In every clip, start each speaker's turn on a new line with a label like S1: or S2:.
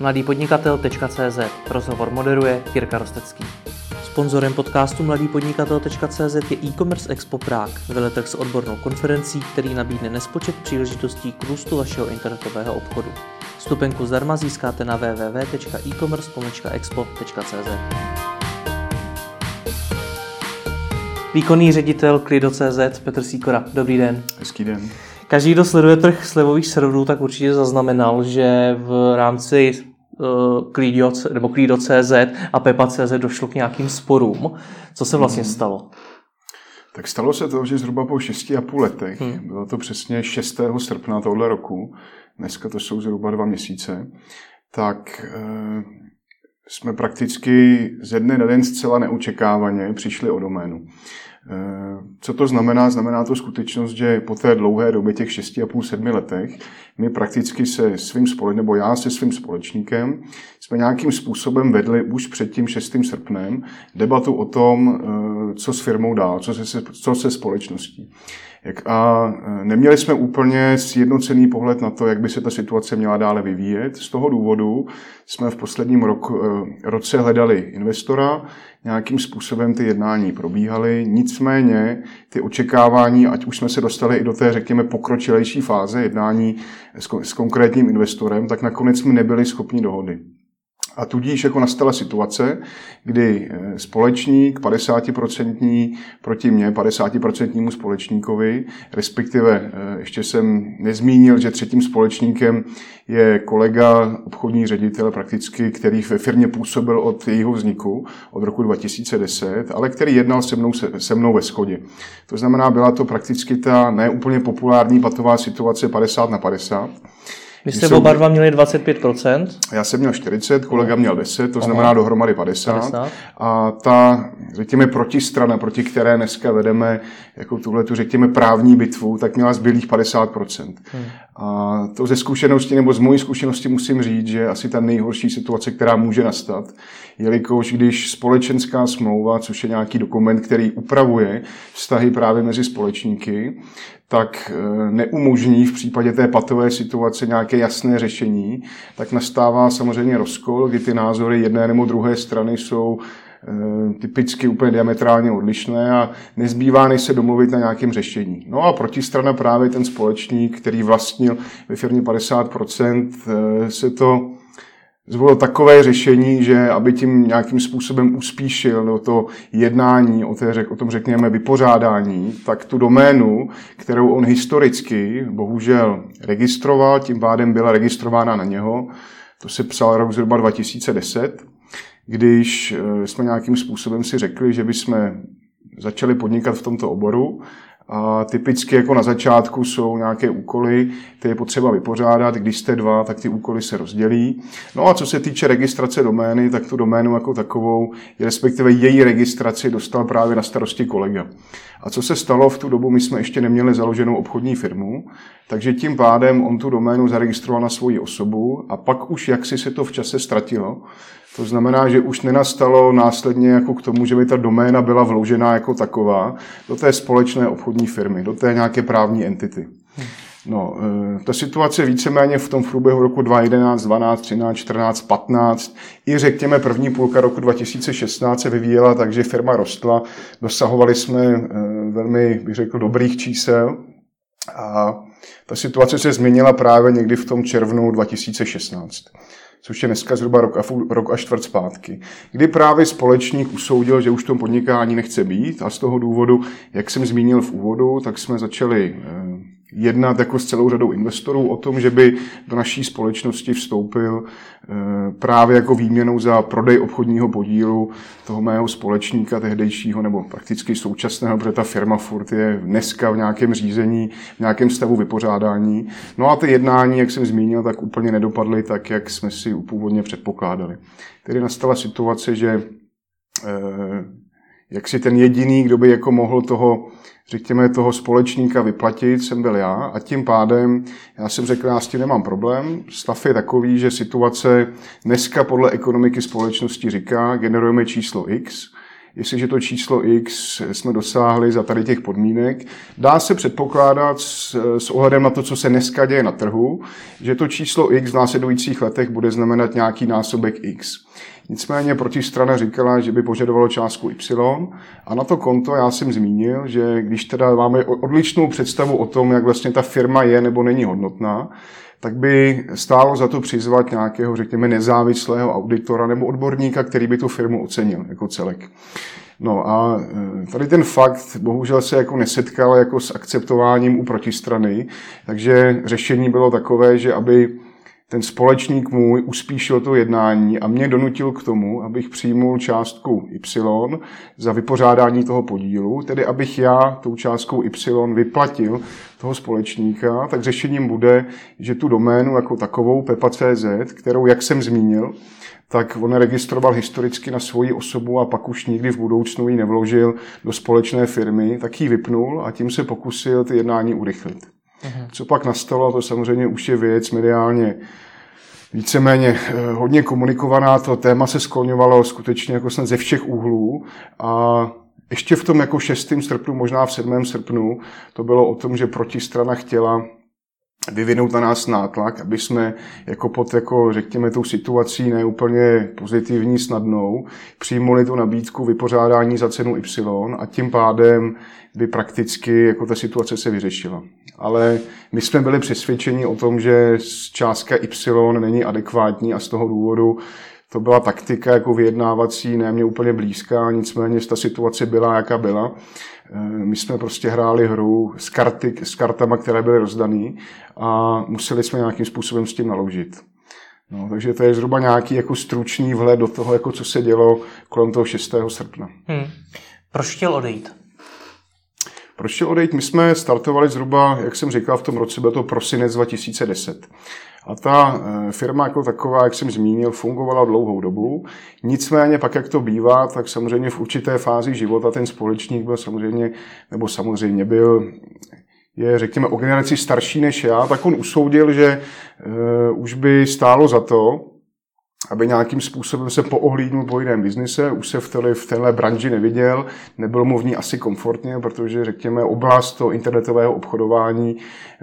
S1: mladýpodnikatel.cz Rozhovor moderuje Jirka Rostecký. Sponzorem podcastu mladýpodnikatel.cz je e-commerce Expo Prague, veletrh s odbornou konferencí, který nabídne nespočet příležitostí k růstu vašeho internetového obchodu. Stupenku zdarma získáte na www.e-commerce-expo.cz Výkonný ředitel Klido.cz Petr Síkora. Dobrý den.
S2: Hezký den.
S1: Každý, kdo sleduje trh slevových serverů, tak určitě zaznamenal, že v rámci uh, Clido, nebo Clido.cz a Pepa.cz došlo k nějakým sporům. Co se vlastně hmm. stalo?
S2: Tak stalo se to, že zhruba po 6,5 letech, hmm. bylo to přesně 6. srpna tohle roku, dneska to jsou zhruba dva měsíce, tak uh, jsme prakticky ze dne na den zcela neočekávaně přišli o doménu. Eh, co to znamená? Znamená to skutečnost, že po té dlouhé době, těch 6,5-7 letech, my prakticky se svým společníkem, nebo já se svým společníkem, jsme nějakým způsobem vedli už před tím 6. srpnem debatu o tom, eh, co s firmou dál, co se, co se společností. A e, neměli jsme úplně sjednocený pohled na to, jak by se ta situace měla dále vyvíjet. Z toho důvodu jsme v posledním roku, e, roce hledali investora, nějakým způsobem ty jednání probíhaly, nicméně ty očekávání, ať už jsme se dostali i do té, řekněme, pokročilejší fáze jednání s, s konkrétním investorem, tak nakonec jsme nebyli schopni dohody. A tudíž jako nastala situace, kdy eh, společník 50% proti mně, 50% společníkovi, respektive eh, ještě jsem nezmínil, že třetím společníkem je kolega, obchodní ředitel prakticky, který ve firmě působil od jejího vzniku, od roku 2010, ale který jednal se mnou, se, se mnou ve schodě. To znamená, byla to prakticky ta neúplně populární patová situace 50 na 50.
S1: Vy jste oba dva měli 25%?
S2: Já jsem měl 40, kolega měl 10, to znamená Aha. dohromady 50. 50. A ta, řekněme, protistrana, proti které dneska vedeme jako tuhle tu, řekněme, právní bitvu, tak měla zbylých 50%. Hmm. A to ze zkušenosti, nebo z mojí zkušenosti musím říct, že asi ta nejhorší situace, která může nastat, jelikož když společenská smlouva, což je nějaký dokument, který upravuje vztahy právě mezi společníky, tak eh, neumožní v případě té patové situace nějaké jasné řešení, tak nastává samozřejmě rozkol, kdy ty názory jedné nebo druhé strany jsou eh, typicky úplně diametrálně odlišné a nezbývá než se domluvit na nějakém řešení. No a protistrana právě ten společník, který vlastnil ve firmě 50%, eh, se to zvolil takové řešení, že aby tím nějakým způsobem uspíšil no, to jednání o, té, o tom řekněme vypořádání, tak tu doménu, kterou on historicky bohužel registroval, tím pádem byla registrována na něho, to se psal rok zhruba 2010, když eh, jsme nějakým způsobem si řekli, že bychom začali podnikat v tomto oboru a typicky jako na začátku jsou nějaké úkoly, které je potřeba vypořádat. Když jste dva, tak ty úkoly se rozdělí. No a co se týče registrace domény, tak tu doménu jako takovou, respektive její registraci dostal právě na starosti kolega. A co se stalo v tu dobu, my jsme ještě neměli založenou obchodní firmu, takže tím pádem on tu doménu zaregistroval na svoji osobu a pak už jaksi se to v čase ztratilo. To znamená, že už nenastalo následně jako k tomu, že by ta doména byla vložená jako taková do té společné obchodní firmy, do té nějaké právní entity. No, e, ta situace víceméně v tom průběhu roku 2011, 12, 13, 14, 15 i řekněme první půlka roku 2016 se vyvíjela, takže firma rostla. Dosahovali jsme e, velmi, bych řekl, dobrých čísel a ta situace se změnila právě někdy v tom červnu 2016 což je dneska zhruba rok a, rok a čtvrt zpátky, kdy právě společník usoudil, že už v tom podnikání nechce být a z toho důvodu, jak jsem zmínil v úvodu, tak jsme začali eh, jednat jako s celou řadou investorů o tom, že by do naší společnosti vstoupil eh, právě jako výměnou za prodej obchodního podílu toho mého společníka tehdejšího nebo prakticky současného, protože ta firma furt je dneska v nějakém řízení, v nějakém stavu vypořádání. No a ty jednání, jak jsem zmínil, tak úplně nedopadly tak, jak jsme si původně předpokládali. Tedy nastala situace, že eh, jak si ten jediný, kdo by jako mohl toho, řekněme, toho společníka vyplatit, jsem byl já a tím pádem já jsem řekl, já s tím nemám problém. Stav je takový, že situace dneska podle ekonomiky společnosti říká, generujeme číslo X, jestliže to číslo X jsme dosáhli za tady těch podmínek. Dá se předpokládat s, s ohledem na to, co se dneska děje na trhu, že to číslo X v následujících letech bude znamenat nějaký násobek X. Nicméně protistrana říkala, že by požadovalo částku Y a na to konto já jsem zmínil, že když teda máme odlišnou představu o tom, jak vlastně ta firma je nebo není hodnotná, tak by stálo za to přizvat nějakého, řekněme, nezávislého auditora nebo odborníka, který by tu firmu ocenil jako celek. No a e, tady ten fakt bohužel se jako nesetkal jako s akceptováním u protistrany, takže řešení bylo takové, že aby ten společník můj uspíšil to jednání a mě donutil k tomu, abych přijmul částku Y za vypořádání toho podílu, tedy abych já tou částkou Y vyplatil toho společníka, tak řešením bude, že tu doménu jako takovou pepa.cz, kterou, jak jsem zmínil, tak on registroval historicky na svoji osobu a pak už nikdy v budoucnu ji nevložil do společné firmy, tak ji vypnul a tím se pokusil ty jednání urychlit. Mhm. Co pak nastalo, to samozřejmě už je věc mediálně víceméně eh, hodně komunikovaná, to téma se skloňovalo skutečně jako snad ze všech úhlů a ještě v tom jako 6. srpnu, možná v 7. srpnu, to bylo o tom, že protistrana chtěla vyvinout na nás nátlak, aby jsme jako pod, jako, řekněme, tou situací neúplně pozitivní, snadnou, přijmuli tu nabídku vypořádání za cenu Y a tím pádem by prakticky jako ta situace se vyřešila. Ale my jsme byli přesvědčeni o tom, že částka Y není adekvátní a z toho důvodu to byla taktika jako vyjednávací, ne mě úplně blízká, nicméně ta situace byla, jaká byla. Eh, my jsme prostě hráli hru s, karty, s kartama, které byly rozdané a museli jsme nějakým způsobem s tím naložit. No, takže to je zhruba nějaký jako stručný vhled do toho, jako co se dělo kolem toho 6. srpna. Hmm.
S1: Proč chtěl odejít?
S2: Proč chtěl odejít? My jsme startovali zhruba, jak jsem říkal, v tom roce, byl to prosinec 2010. A ta eh, firma jako taková, jak jsem zmínil, fungovala dlouhou dobu. Nicméně pak, jak to bývá, tak samozřejmě v určité fázi života ten společník byl samozřejmě, nebo samozřejmě byl je, řekněme, o generaci starší než já, tak on usoudil, že uh, už by stálo za to, aby nějakým způsobem se poohlídnul po jiném biznise, už se v, téhle, v téhle branži neviděl, nebylo mu v ní asi komfortně, protože řekněme oblast toho internetového obchodování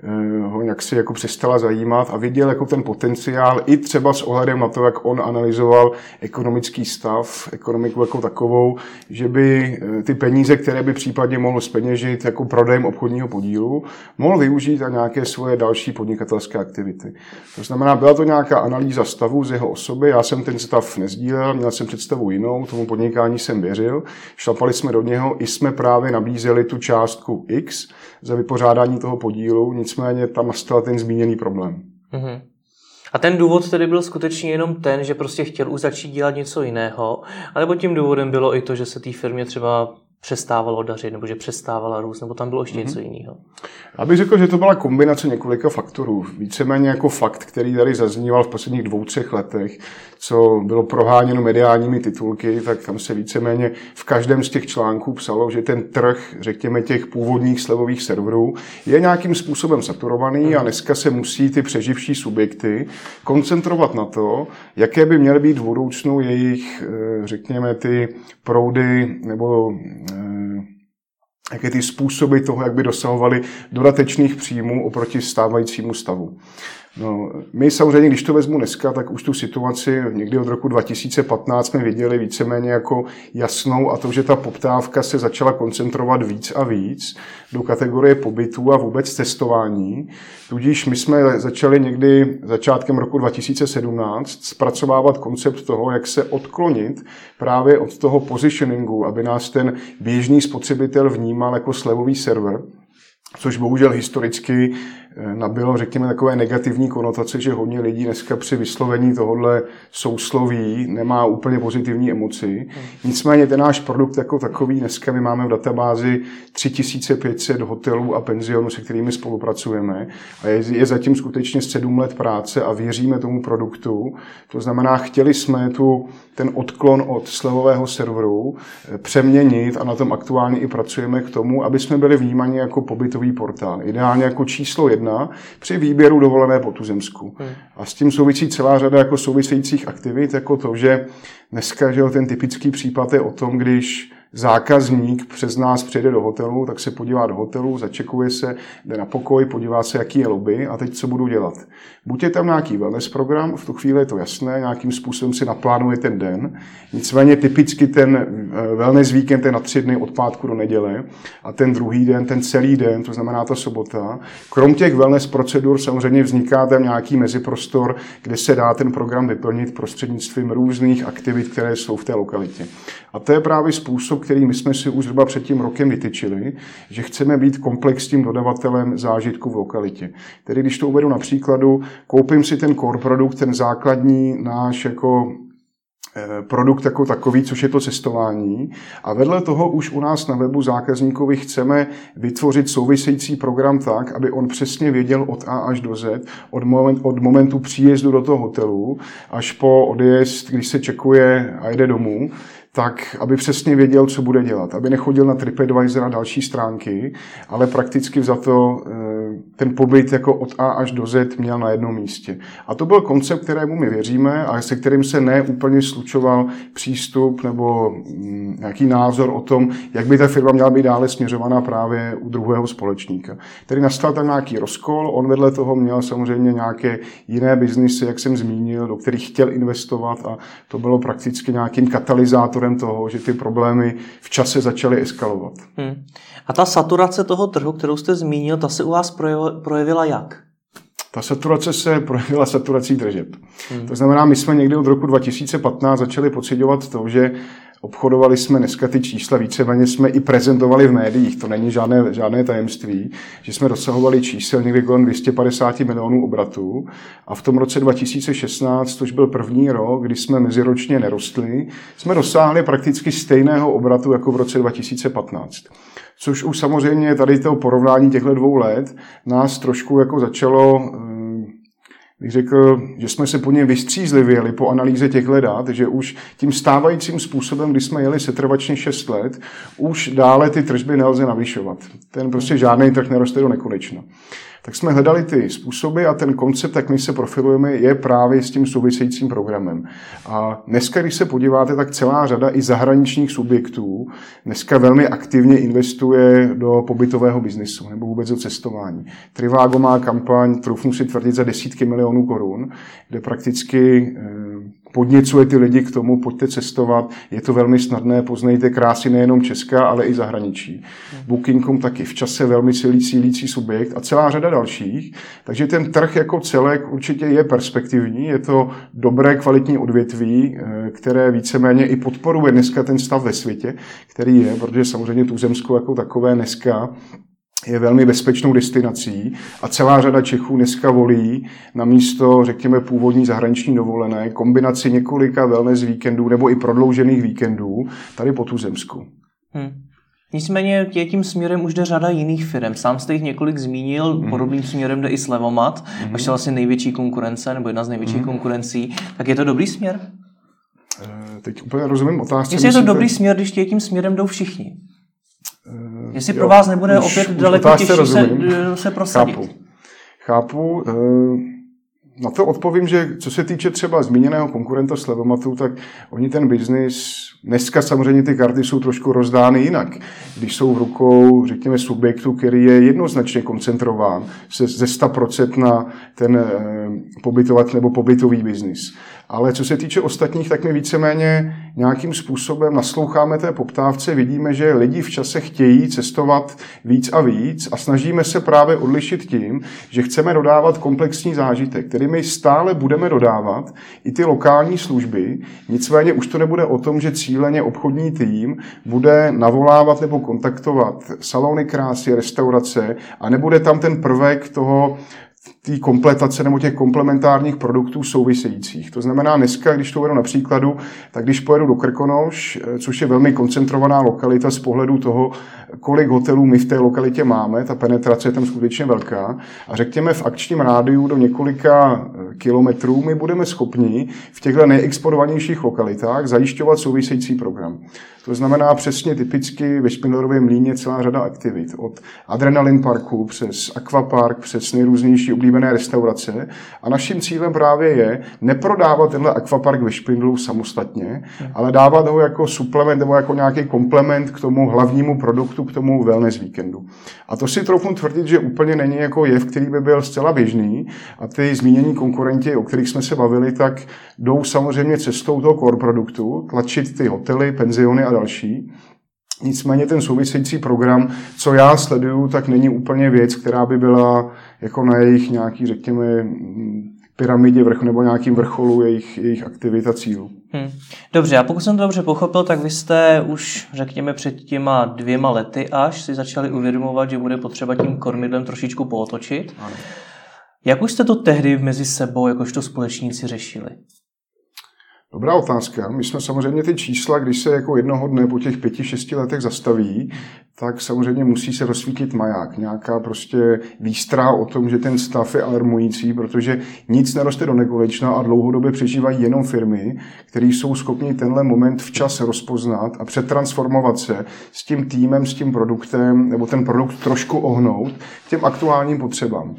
S2: eh, ho nějak si jako přestala zajímat a viděl jako ten potenciál i třeba s ohledem na to, jak on analyzoval ekonomický stav, ekonomiku jako takovou, že by eh, ty peníze, které by případně mohl speněžit jako prodejem obchodního podílu, mohl využít a nějaké svoje další podnikatelské aktivity. To znamená, byla to nějaká analýza stavu z jeho osoby, já jsem ten stav nezdílel, měl jsem představu jinou, tomu podnikání jsem věřil, šlapali jsme do něho, i jsme právě nabízeli tu částku X za vypořádání toho podílu, nicméně tam nastal ten zmíněný problém. Mm-hmm.
S1: A ten důvod tedy byl skutečně jenom ten, že prostě chtěl už začít dělat něco jiného, anebo tím důvodem bylo i to, že se té firmě třeba přestávalo dařit, nebo že přestávala růst, nebo tam bylo ještě mm-hmm. něco jiného?
S2: Já bych řekl, že to byla kombinace několika faktorů. Víceméně jako fakt, který tady zazníval v posledních dvou, třech letech, co bylo proháněno mediálními titulky, tak tam se víceméně v každém z těch článků psalo, že ten trh, řekněme, těch původních slevových serverů je nějakým způsobem saturovaný mm-hmm. a dneska se musí ty přeživší subjekty koncentrovat na to, jaké by měly být v budoucnu jejich, eh, řekněme, ty proudy nebo jaké ty způsoby toho, jak by dosahovali dodatečných příjmů oproti stávajícímu stavu. No, my samozřejmě, když to vezmu dneska, tak už tu situaci někdy od roku 2015 jsme viděli víceméně jako jasnou a to, že ta poptávka se začala koncentrovat víc a víc do kategorie pobytu a vůbec testování. Tudíž my jsme začali někdy začátkem roku 2017 zpracovávat koncept toho, jak se odklonit právě od toho positioningu, aby nás ten běžný spotřebitel vnímal jako slevový server, což bohužel historicky Eh, nabilo, řekněme, takové negativní konotace, že hodně lidí dneska při vyslovení tohohle sousloví nemá úplně pozitivní emoci. Nicméně ten náš produkt jako takový, dneska my máme v databázi 3500 hotelů a penzionů, se kterými spolupracujeme a je, je zatím skutečně 7 let práce a věříme tomu produktu. To znamená, chtěli jsme tu, ten odklon od slevového serveru eh, přeměnit a na tom aktuálně i pracujeme k tomu, aby jsme byli vnímáni jako pobytový portál. Ideálně jako číslo jedna jedna při výběru dovolené po tuzemsku. Hmm. A s tím souvisí celá řada jako souvisejících aktivit, jako to, že dneska že ten typický případ je o tom, když zákazník přes nás přijede do hotelu, tak se podívá do hotelu, začekuje se, jde na pokoj, podívá se, jaký je lobby a teď co budu dělat. Buď je tam nějaký wellness program, v tu chvíli je to jasné, nějakým způsobem si naplánuje ten den. Nicméně typicky ten eh, wellness víkend je na tři dny od pátku do neděle a ten druhý den, ten celý den, to znamená ta sobota. Krom těch wellness procedur samozřejmě vzniká tam nějaký meziprostor, kde se dá ten program vyplnit prostřednictvím různých aktivit, které jsou v té lokalitě. A to je právě způsob, který my jsme si už zhruba před tím rokem vytyčili, že chceme být komplexním dodavatelem zážitku v lokalitě. Tedy když to uvedu na příkladu, koupím si ten core produkt, ten základní náš jako eh, produkt jako takový, což je to cestování. A vedle toho už u nás na webu zákazníkovi chceme vytvořit související program tak, aby on přesně věděl od A až do Z, od, moment, od momentu příjezdu do toho hotelu až po odjezd, když se čekuje a jede domů, tak aby přesně věděl, co bude dělat. Aby nechodil na TripAdvisor a další stránky, ale prakticky za to eh, ten pobyt jako od A až do Z měl na jednom místě. A to byl koncept, kterému my věříme a se kterým se neúplně slučoval přístup nebo mm, nějaký názor o tom, jak by ta firma měla být dále směřovaná právě u druhého společníka. Tedy nastal tam nějaký rozkol, on vedle toho měl samozřejmě nějaké jiné biznisy, jak jsem zmínil, do kterých chtěl investovat a to bylo prakticky nějakým katalyzátorem toho, že ty problémy v čase začaly eskalovat. Hmm.
S1: A ta saturace toho trhu, kterou jste zmínil, ta se u vás projevila jak?
S2: Ta saturace se projevila saturací tržeb. Hmm. To znamená, my jsme někdy od roku 2015 začali pocitovat to, že obchodovali jsme dneska ty čísla, víceméně jsme i prezentovali v médiích, to není žádné, žádné tajemství, že jsme dosahovali čísel někdy kolem 250 milionů obratů. A v tom roce 2016, což byl první rok, kdy jsme meziročně nerostli, jsme dosáhli prakticky stejného obratu jako v roce 2015 což už samozřejmě tady toho porovnání těchto dvou let nás trošku jako začalo eh, bych řekl, že jsme se po něm vystřízlivěli po analýze těch dat, že už tím stávajícím způsobem, kdy jsme jeli setrvačně 6 let, už dále ty tržby nelze navyšovat. Ten prostě žádný trh neroste do nekonečna tak jsme hledali ty způsoby a ten koncept, jak my se profilujeme, je právě s tím souvisejícím programem. A dneska, když se podíváte, tak celá řada i zahraničních subjektů dneska velmi aktivně investuje do pobytového biznisu nebo vůbec do cestování. Trivago má kampaň, troufnu si tvrdit, za desítky milionů korun, kde prakticky eh, podněcuje ty lidi k tomu, pojďte cestovat, je to velmi snadné, poznejte krásy nejenom Česká, ale i zahraničí. Booking.com taky v čase velmi silý, sílící subjekt a celá řada dalších. Takže ten trh jako celek určitě je perspektivní, je to dobré kvalitní odvětví, eh, které víceméně i podporuje dneska ten stav ve světě, který je, protože samozřejmě tu zemskou jako takové dneska je velmi bezpečnou destinací a celá řada Čechů dneska volí na místo, řekněme, původní zahraniční dovolené kombinaci několika wellness víkendů nebo i prodloužených víkendů tady po tu zemsku. Hmm.
S1: Nicméně je tím směrem už jde řada jiných firm. Sám jste jich několik zmínil, mm. podobným směrem jde i Slevomat, mm. vaše vlastně největší konkurence, nebo jedna z největších mm. konkurencí. Tak je to dobrý směr?
S2: Eh, teď úplně rozumím otázku.
S1: Jestli je to dobrý směr, když tím směrem jdou všichni. Uh, Jestli jo, pro vás nebude opět daleko těžší se, se prosadit.
S2: Chápu. Chápu. Uh, na to odpovím, že co se týče třeba zmíněného konkurenta Slevomatu, tak oni ten biznis, dneska samozřejmě ty karty jsou trošku rozdány jinak. Když jsou v rukou, řekněme, subjektu, který je jednoznačně koncentrován ze 100% na ten eh, pobytovat nebo pobytový biznis. Ale co se týče ostatních, tak my víceméně nějakým způsobem nasloucháme té poptávce, vidíme, že lidi v čase chtějí cestovat víc a víc a snažíme se právě odlišit tím, že chceme dodávat komplexní zážitek, který my stále budeme dodávat, i ty lokální služby, nicméně už to nebude o tom, že cíleně obchodní tým bude navolávat nebo kontaktovat salony krásy, restaurace a nebude tam ten prvek toho té kompletace nebo těch komplementárních produktů souvisejících. To znamená, dneska, když to uvedu na příkladu, tak když pojedu do Krkonoš, eh, což je velmi koncentrovaná lokalita z pohledu toho, kolik hotelů my v té lokalitě máme, ta penetrace je tam skutečně velká, a řekněme v akčním rádiu do několika eh, kilometrů my budeme schopni v těchto nejexponovanějších lokalitách zajišťovat související program. To znamená přesně typicky ve Špindlerově mlíně celá řada aktivit. Od Adrenalin Parku přes Aquapark, přes nejrůznější oblíbené restaurace. A naším cílem právě je neprodávat tenhle Aquapark ve Špindlu samostatně, ale dávat ho jako suplement nebo jako nějaký komplement k tomu hlavnímu produktu, k tomu wellness víkendu. A to si trochu tvrdit, že úplně není jako jev, který by byl zcela běžný a ty zmínění konkurenti, o kterých jsme se bavili, tak jdou samozřejmě cestou toho core produktu, tlačit ty hotely, penziony a další. Nicméně ten související program, co já sleduju, tak není úplně věc, která by byla jako na jejich nějaký, řekněme, pyramidě vrch, nebo nějakým vrcholu jejich, jejich aktivit a cílů. Hmm.
S1: Dobře, a pokud jsem to dobře pochopil, tak vy jste už, řekněme, před těma dvěma lety až si začali uvědomovat, že bude potřeba tím kormidlem trošičku pootočit. Ano. Jak už jste to tehdy mezi sebou, jakožto společníci, řešili?
S2: Dobrá otázka. My jsme samozřejmě ty čísla, když se jako jednoho dne po těch pěti, šesti letech zastaví, tak samozřejmě musí se rozsvítit maják. Nějaká prostě výstra o tom, že ten stav je alarmující, protože nic neroste do nekonečna a dlouhodobě přežívají jenom firmy, které jsou schopni tenhle moment včas rozpoznat a přetransformovat se s tím týmem, s tím produktem, nebo ten produkt trošku ohnout těm aktuálním potřebám.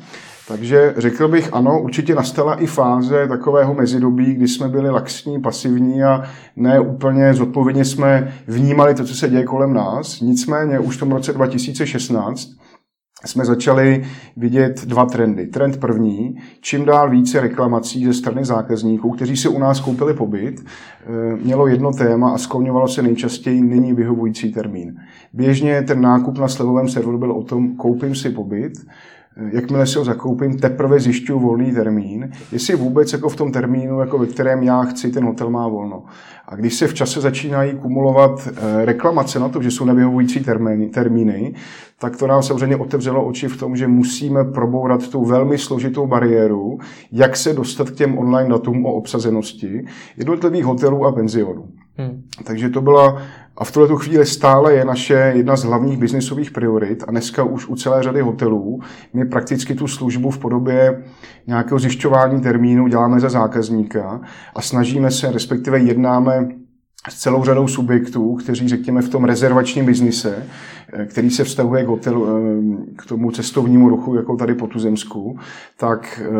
S2: Takže řekl bych, ano, určitě nastala i fáze takového mezidobí, kdy jsme byli laxní, pasivní a ne úplně zodpovědně jsme vnímali to, co se děje kolem nás. Nicméně už v tom roce 2016 jsme začali vidět dva trendy. Trend první, čím dál více reklamací ze strany zákazníků, kteří si u nás koupili pobyt, eh, mělo jedno téma a skloňovalo se nejčastěji není vyhovující termín. Běžně ten nákup na slevovém serveru byl o tom, koupím si pobyt, jakmile si ho zakoupím, teprve zjišťuju volný termín, jestli vůbec jako v tom termínu, jako ve kterém já chci, ten hotel má volno. A když se v čase začínají kumulovat eh, reklamace na to, že jsou nevyhovující termíny, termíny, tak to nám samozřejmě otevřelo oči v tom, že musíme probourat tu velmi složitou bariéru, jak se dostat k těm online datům o obsazenosti jednotlivých hotelů a penzionů. Hmm. Takže to byla a v tuhle chvíli stále je naše jedna z hlavních biznisových priorit a dneska už u celé řady hotelů my prakticky tu službu v podobě nějakého zjišťování termínu děláme za zákazníka a snažíme se, respektive jednáme s celou řadou subjektů, kteří, řekněme, v tom rezervačním biznise, který se vztahuje k, hotelu, eh, k tomu cestovnímu ruchu, jako tady po Tuzemsku, tak eh,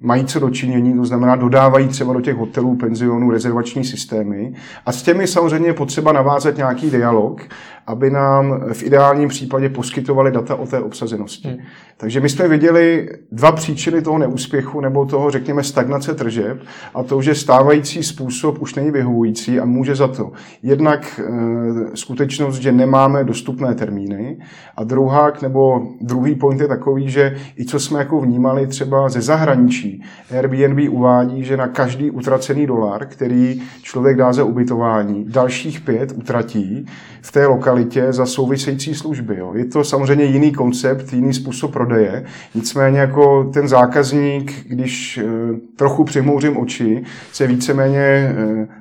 S2: mají co dočinění, to znamená, dodávají třeba do těch hotelů, penzionů rezervační systémy a s těmi samozřejmě je potřeba navázat nějaký dialog, aby nám v ideálním případě poskytovali data o té obsazenosti. Hmm. Takže my jsme viděli dva příčiny toho neúspěchu nebo toho, řekněme, stagnace tržeb a to, že stávající způsob už není vyhovující a může za to jednak e, skutečnost, že nemáme dostupné termíny a druhák nebo druhý point je takový, že i co jsme jako vnímali třeba ze zahraničí, Airbnb uvádí, že na každý utracený dolar, který člověk dá za ubytování, dalších pět utratí v té lokalitě za související služby. Jo. Je to samozřejmě jiný koncept, jiný způsob prodeje, nicméně jako ten zákazník, když e, trochu přimouřím oči, se víceméně e,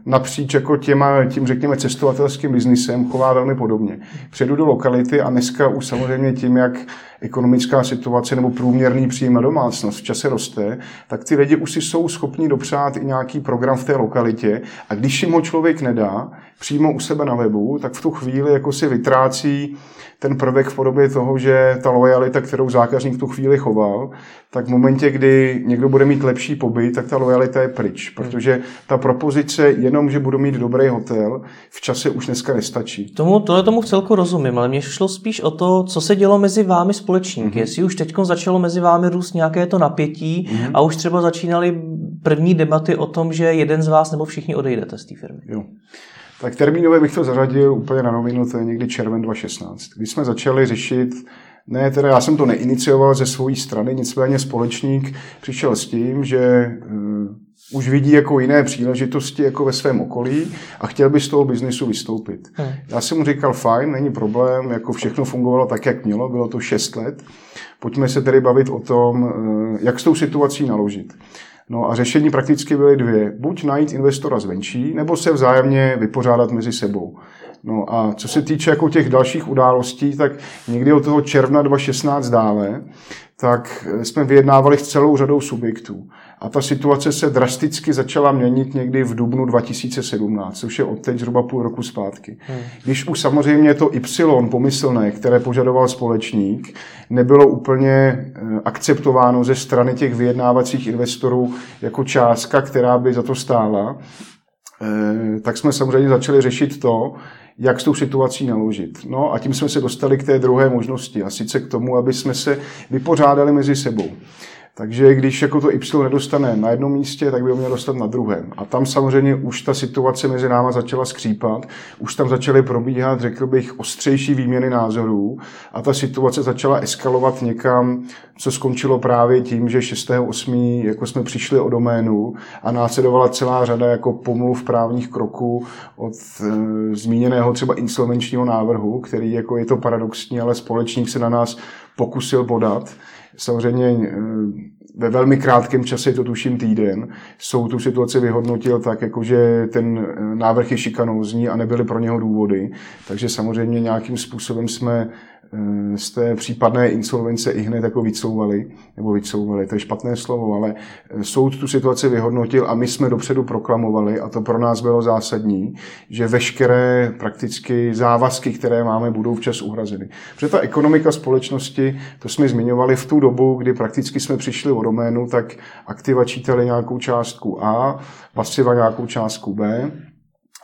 S2: napříč jako těma, tím řekněme cestovatelským biznisem chová velmi podobně. Přijedu do lokality a dneska už samozřejmě tím, jak ekonomická situace nebo průměrný příjem na domácnost v čase roste, tak ty lidi už si jsou schopni dopřát i nějaký program v té lokalitě. A když jim ho člověk nedá přímo u sebe na webu, tak v tu chvíli jako si vytrácí ten prvek v podobě toho, že ta lojalita, kterou zákazník v tu chvíli choval, tak v momentě, kdy někdo bude mít lepší pobyt, tak ta lojalita je pryč, protože ta propozice jenom, že budu mít dobrý hotel, v čase už dneska nestačí.
S1: Tomu, tohle tomu v celku rozumím, ale mě šlo spíš o to, co se dělo mezi vámi společníky. Mm-hmm. Jestli už teď začalo mezi vámi růst nějaké to napětí mm-hmm. a už třeba začínaly první debaty o tom, že jeden z vás nebo všichni odejdete z té firmy.
S2: Jo. Tak termínově bych to zařadil úplně na novinu, to je někdy červen 2016. Když jsme začali řešit, ne, teda já jsem to neinicioval ze své strany, nicméně společník přišel s tím, že uh, už vidí jako jiné příležitosti jako ve svém okolí a chtěl by z toho biznisu vystoupit. Hmm. Já jsem mu říkal, fajn, není problém, jako všechno fungovalo tak, jak mělo, bylo to 6 let. Pojďme se tedy bavit o tom, uh, jak s tou situací naložit. No a řešení prakticky byly dvě. Buď najít investora zvenčí, nebo se vzájemně vypořádat mezi sebou. No a co se týče jako těch dalších událostí, tak někdy od toho června 2016 dále, tak jsme vyjednávali s celou řadou subjektů. A ta situace se drasticky začala měnit někdy v dubnu 2017, což je od teď zhruba půl roku zpátky. Hmm. Když už samozřejmě to Y pomyslné, které požadoval společník, nebylo úplně eh, akceptováno ze strany těch vyjednávacích investorů jako částka, která by za to stála, eh, tak jsme samozřejmě začali řešit to, jak s tou situací naložit. No a tím jsme se dostali k té druhé možnosti, a sice k tomu, aby jsme se vypořádali mezi sebou. Takže když jako to Y nedostane na jednom místě, tak by ho měl dostat na druhém. A tam samozřejmě už ta situace mezi náma začala skřípat, už tam začaly probíhat, řekl bych, ostřejší výměny názorů a ta situace začala eskalovat někam, co skončilo právě tím, že 6.8. jako jsme přišli o doménu a následovala celá řada jako pomluv právních kroků od e, zmíněného třeba insolvenčního návrhu, který jako je to paradoxní, ale společník se na nás pokusil podat. Samozřejmě eh, ve velmi krátkém čase, to tuším týden, jsou tu situaci vyhodnotil tak, jako že ten eh, návrh je šikanózní a nebyly pro něho důvody. Takže samozřejmě nějakým způsobem jsme z té případné insolvence i hned jako vycouvali, nebo vycouvali, to je špatné slovo, ale eh, soud tu situaci vyhodnotil a my jsme dopředu proklamovali, a to pro nás bylo zásadní, že veškeré prakticky závazky, které máme, budou včas uhrazeny. Protože ta ekonomika společnosti, to jsme zmiňovali v tu dobu, kdy prakticky jsme přišli o doménu, tak aktiva čítali nějakou částku A, pasiva nějakou částku B,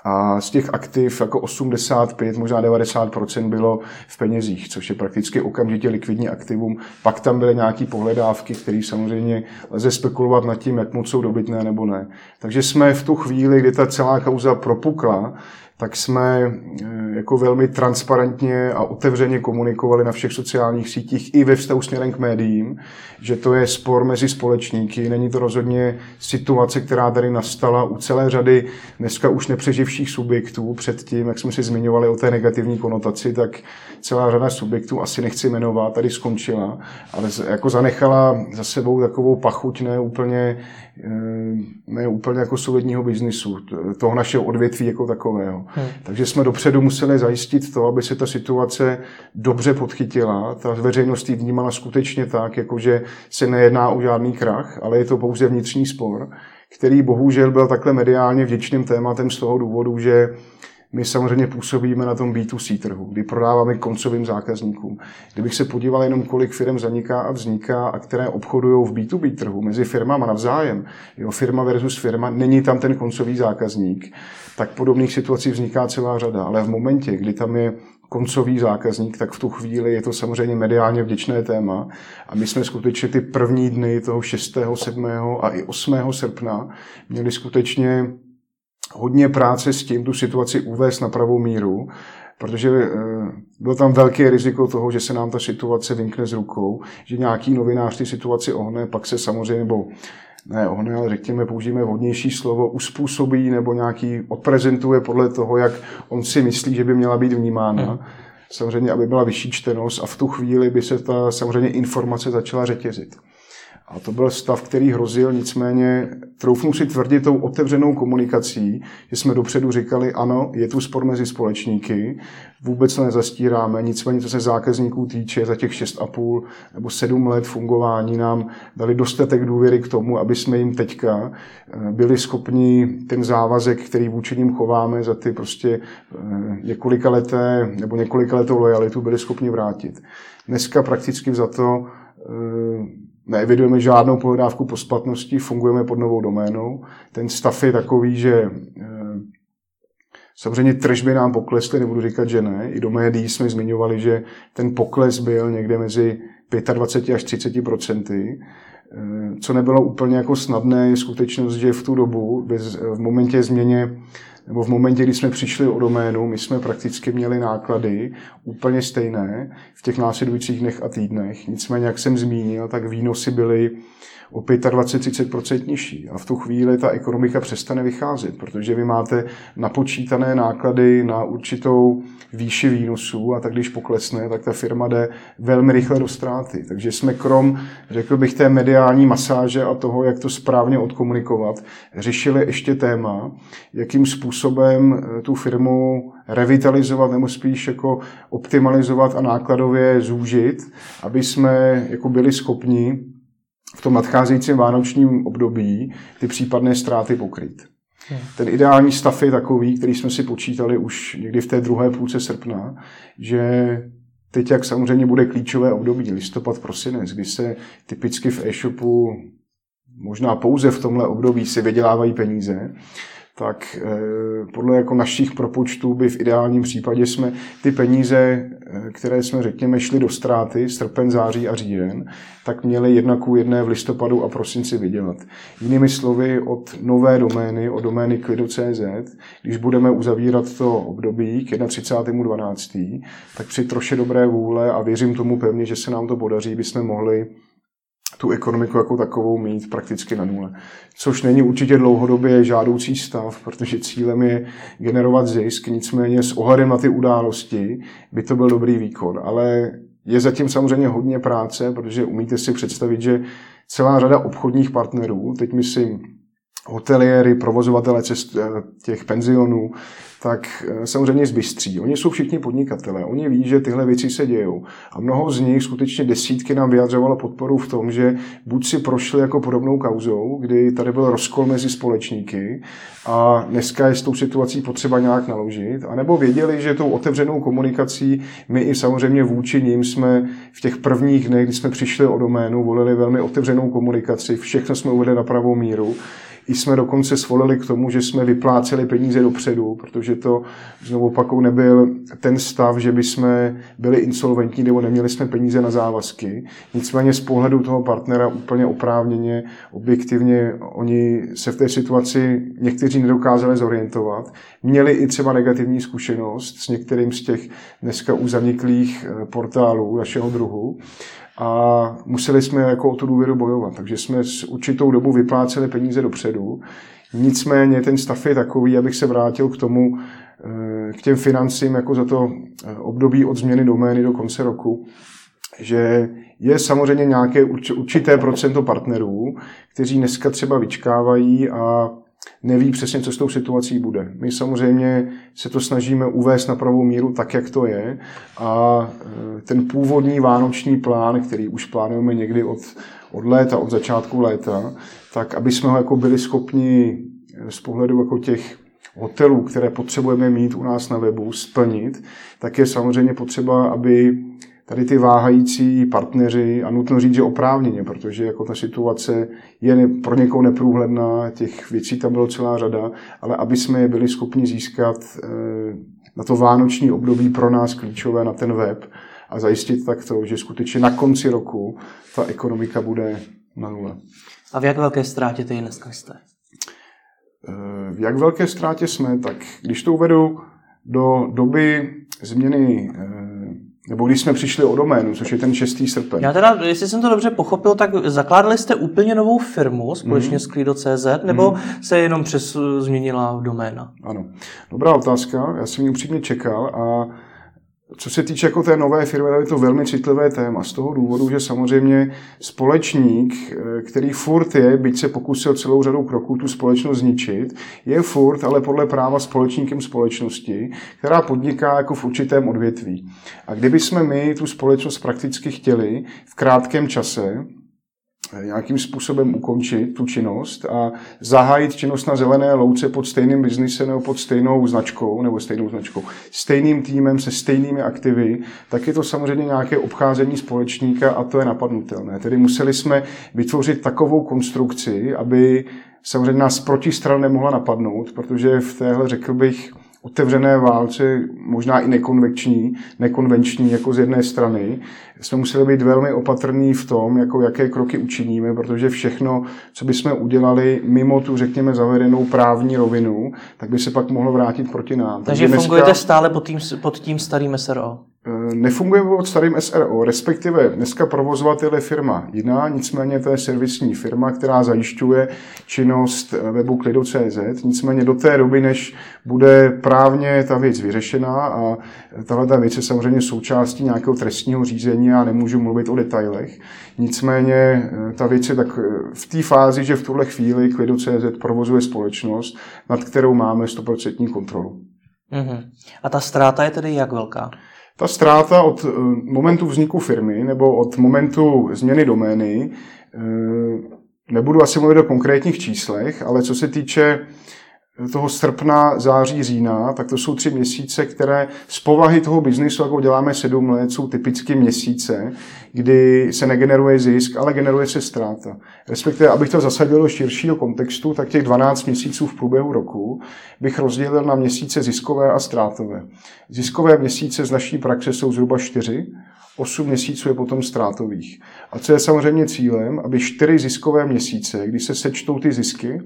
S2: a z těch aktiv jako 85, možná 90% bylo v penězích, což je prakticky okamžitě likvidní aktivum. Pak tam byly nějaké pohledávky, které samozřejmě lze spekulovat nad tím, jak moc jsou dobytné nebo ne. Takže jsme v tu chvíli, kdy ta celá kauza propukla, tak jsme eh, jako velmi transparentně a otevřeně komunikovali na všech sociálních sítích i ve vztahu směrem k médiím, že to je spor mezi společníky, není to rozhodně situace, která tady nastala u celé řady dneska už nepřeživších subjektů. Předtím, jak jsme si zmiňovali o té negativní konotaci, tak celá řada subjektů, asi nechci jmenovat, tady skončila, ale jako zanechala za sebou takovou pachuť ne úplně, ne úplně jako solidního biznisu, toho našeho odvětví jako takového. Hmm. Takže jsme dopředu museli zajistit to, aby se ta situace dobře podchytila. Ta veřejnost ji vnímala skutečně tak, jakože se nejedná o žádný krach, ale je to pouze vnitřní spor, který bohužel byl takhle mediálně vděčným tématem z toho důvodu, že my samozřejmě působíme na tom B2C trhu, kdy prodáváme koncovým zákazníkům. Kdybych se podíval jenom, kolik firm zaniká a vzniká a které obchodují v B2B trhu mezi firmama navzájem, jo, firma versus firma, není tam ten koncový zákazník, tak podobných situací vzniká celá řada. Ale v momentě, kdy tam je koncový zákazník, tak v tu chvíli je to samozřejmě mediálně vděčné téma. A my jsme skutečně ty první dny toho 6., 7. a i 8. srpna měli skutečně hodně práce s tím tu situaci uvést na pravou míru, protože eh, bylo tam velké riziko toho, že se nám ta situace vynkne z rukou, že nějaký novinář ty situaci ohne, pak se samozřejmě, nebo ne ohne, ale řekněme, použijeme vhodnější slovo, uspůsobí nebo nějaký odprezentuje podle toho, jak on si myslí, že by měla být vnímána. Hmm. Samozřejmě, aby byla vyšší čtenost a v tu chvíli by se ta samozřejmě informace začala řetězit. A to byl stav, který hrozil, nicméně troufnu si tvrdit tou otevřenou komunikací, že jsme dopředu říkali, ano, je tu spor mezi společníky, vůbec to nezastíráme, nicméně co se zákazníků týče, za těch 6,5 nebo 7 let fungování nám dali dostatek důvěry k tomu, aby jsme jim teďka eh, byli schopni ten závazek, který vůči ním chováme za ty prostě eh, několika leté nebo několika letou lojalitu, byli schopni vrátit. Dneska prakticky za to eh, neevidujeme žádnou pohledávku po splatnosti, fungujeme pod novou doménou. Ten stav je takový, že eh, samozřejmě tržby nám poklesly, nebudu říkat, že ne. I do médií jsme zmiňovali, že ten pokles byl někde mezi 25 až 30 procenty. Eh, co nebylo úplně jako snadné, je skutečnost, že v tu dobu, v momentě změně nebo v momentě, kdy jsme přišli o doménu, my jsme prakticky měli náklady úplně stejné v těch následujících dnech a týdnech. Nicméně, jak jsem zmínil, tak výnosy byly o 25-30% nižší. A v tu chvíli ta ekonomika přestane vycházet, protože vy máte napočítané náklady na určitou výši výnosů a tak když poklesne, tak ta firma jde velmi rychle do ztráty. Takže jsme krom, řekl bych, té mediální masáže a toho, jak to správně odkomunikovat, řešili ještě téma, jakým způsobem eh, tu firmu revitalizovat nebo spíš jako optimalizovat a nákladově zúžit, aby jsme jako byli schopni v tom nadcházejícím vánočním období ty případné ztráty pokryt. Hmm. Ten ideální stav je takový, který jsme si počítali už někdy v té druhé půlce srpna, že teď, jak samozřejmě bude klíčové období, listopad, prosinec, kdy se typicky v e-shopu možná pouze v tomhle období si vydělávají peníze, tak eh, podle jako našich propočtů by v ideálním případě jsme ty peníze, eh, které jsme řekněme šli do ztráty, srpen, září a říjen, tak měli jedna ku jedné v listopadu a prosinci vydělat. Jinými slovy, od nové domény, od domény klidu.cz, když budeme uzavírat to období k 31.12., tak při troše dobré vůle a věřím tomu pevně, že se nám to podaří, bychom mohli tu ekonomiku jako takovou mít prakticky na nule. Což není určitě dlouhodobě žádoucí stav, protože cílem je generovat zisk, nicméně s ohledem na ty události by to byl dobrý výkon. Ale je zatím samozřejmě hodně práce, protože umíte si představit, že celá řada obchodních partnerů, teď myslím hoteliéry, provozovatele cest, eh, těch penzionů, tak eh, samozřejmě zbystří. Oni jsou všichni podnikatelé, oni ví, že tyhle věci se dějou. A mnoho z nich, skutečně desítky, nám vyjadřovalo podporu v tom, že buď si prošli jako podobnou kauzou, kdy tady byl rozkol mezi společníky a dneska je s tou situací potřeba nějak naložit, anebo věděli, že tou otevřenou komunikací my i samozřejmě vůči ním jsme v těch prvních dnech, kdy jsme přišli o doménu, volili velmi otevřenou komunikaci, všechno jsme uvedli na pravou míru jsme dokonce svolili k tomu, že jsme vypláceli peníze dopředu, protože to znovu opakou nebyl ten stav, že by jsme byli insolventní nebo neměli jsme peníze na závazky. Nicméně z pohledu toho partnera úplně oprávněně, objektivně, oni se v té situaci někteří nedokázali zorientovat. Měli i třeba negativní zkušenost s některým z těch dneska už zaniklých eh, portálů našeho druhu a museli jsme jako o tu důvěru bojovat. Takže jsme s určitou dobu vypláceli peníze dopředu. Nicméně ten stav je takový, abych se vrátil k tomu, eh, k těm financím jako za to eh, období od změny domény do konce roku, že je samozřejmě nějaké určité procento partnerů, kteří dneska třeba vyčkávají a neví přesně, co s tou situací bude. My samozřejmě se to snažíme uvést na pravou míru tak, jak to je a e, ten původní vánoční plán, který už plánujeme někdy od, od léta, od začátku léta, tak aby jsme ho jako byli schopni e, z pohledu jako těch hotelů, které potřebujeme mít u nás na webu, splnit, tak je samozřejmě potřeba, aby tady ty váhající partneři, a nutno říct, že oprávněně, protože jako ta situace je pro někoho neprůhledná, těch věcí tam bylo celá řada, ale aby jsme je byli schopni získat eh, na to vánoční období pro nás klíčové na ten web a zajistit tak to, že skutečně na konci roku ta ekonomika bude na nule.
S1: A v jak velké ztrátě ty dneska jste?
S2: Eh, v jak velké ztrátě jsme, tak když to uvedu do doby změny eh, nebo když jsme přišli o doménu, což je ten 6. srpen.
S1: Já teda, jestli jsem to dobře pochopil, tak zakládali jste úplně novou firmu společně mm. s Clido.cz, nebo mm. se jenom přes změnila doména?
S2: Ano. Dobrá otázka, já jsem ji upřímně čekal a co se týče jako té nové firmy, je to velmi citlivé téma z toho důvodu, že samozřejmě společník, eh, který furt je, byť se pokusil celou řadu kroků tu společnost zničit, je furt, ale podle práva společníkem společnosti, která podniká jako v určitém odvětví. A kdyby jsme my tu společnost prakticky chtěli v krátkém čase, nějakým způsobem ukončit tu činnost a zahájit činnost na zelené louce pod stejným biznisem nebo pod stejnou značkou, nebo stejnou značkou, stejným týmem se stejnými aktivy, tak je to samozřejmě nějaké obcházení společníka a to je napadnutelné. Tedy museli jsme vytvořit takovou konstrukci, aby samozřejmě nás protistrana nemohla napadnout, protože v téhle, řekl bych, otevřené válce, možná i nekonvenční, nekonvenční jako z jedné strany, jsme museli být velmi opatrní v tom, jako jaké kroky učiníme, protože všechno, co bychom udělali mimo tu, řekněme, zavedenou právní rovinu, tak by se pak mohlo vrátit proti nám.
S1: Takže, Takže fungujete dneska... stále pod tím, pod tím starým SRO?
S2: Eh, nefunguje pod starým SRO, respektive dneska provozovatel je firma jiná, nicméně to je servisní firma, která zajišťuje činnost webu Klido.cz, nicméně do té doby, než bude právně ta věc vyřešená a tahle ta věc je samozřejmě součástí nějakého trestního řízení a nemůžu mluvit o detailech, nicméně eh, ta věc je tak eh, v té fázi, že v tuhle chvíli Klido.cz provozuje společnost, nad kterou máme 100% kontrolu.
S1: Uh-huh. A ta ztráta je tedy jak velká?
S2: Ta ztráta od momentu vzniku firmy nebo od momentu změny domény, nebudu asi mluvit o konkrétních číslech, ale co se týče toho srpna, září, října, tak to jsou tři měsíce, které z povahy toho biznisu, jako děláme sedm let, jsou typicky měsíce, kdy se negeneruje zisk, ale generuje se ztráta. Respektive, abych to zasadil do širšího kontextu, tak těch 12 měsíců v průběhu roku bych rozdělil na měsíce ziskové a ztrátové. Ziskové měsíce z naší praxe jsou zhruba 4, 8 měsíců je potom ztrátových. A co je samozřejmě cílem, aby 4 ziskové měsíce, kdy se sečtou ty zisky,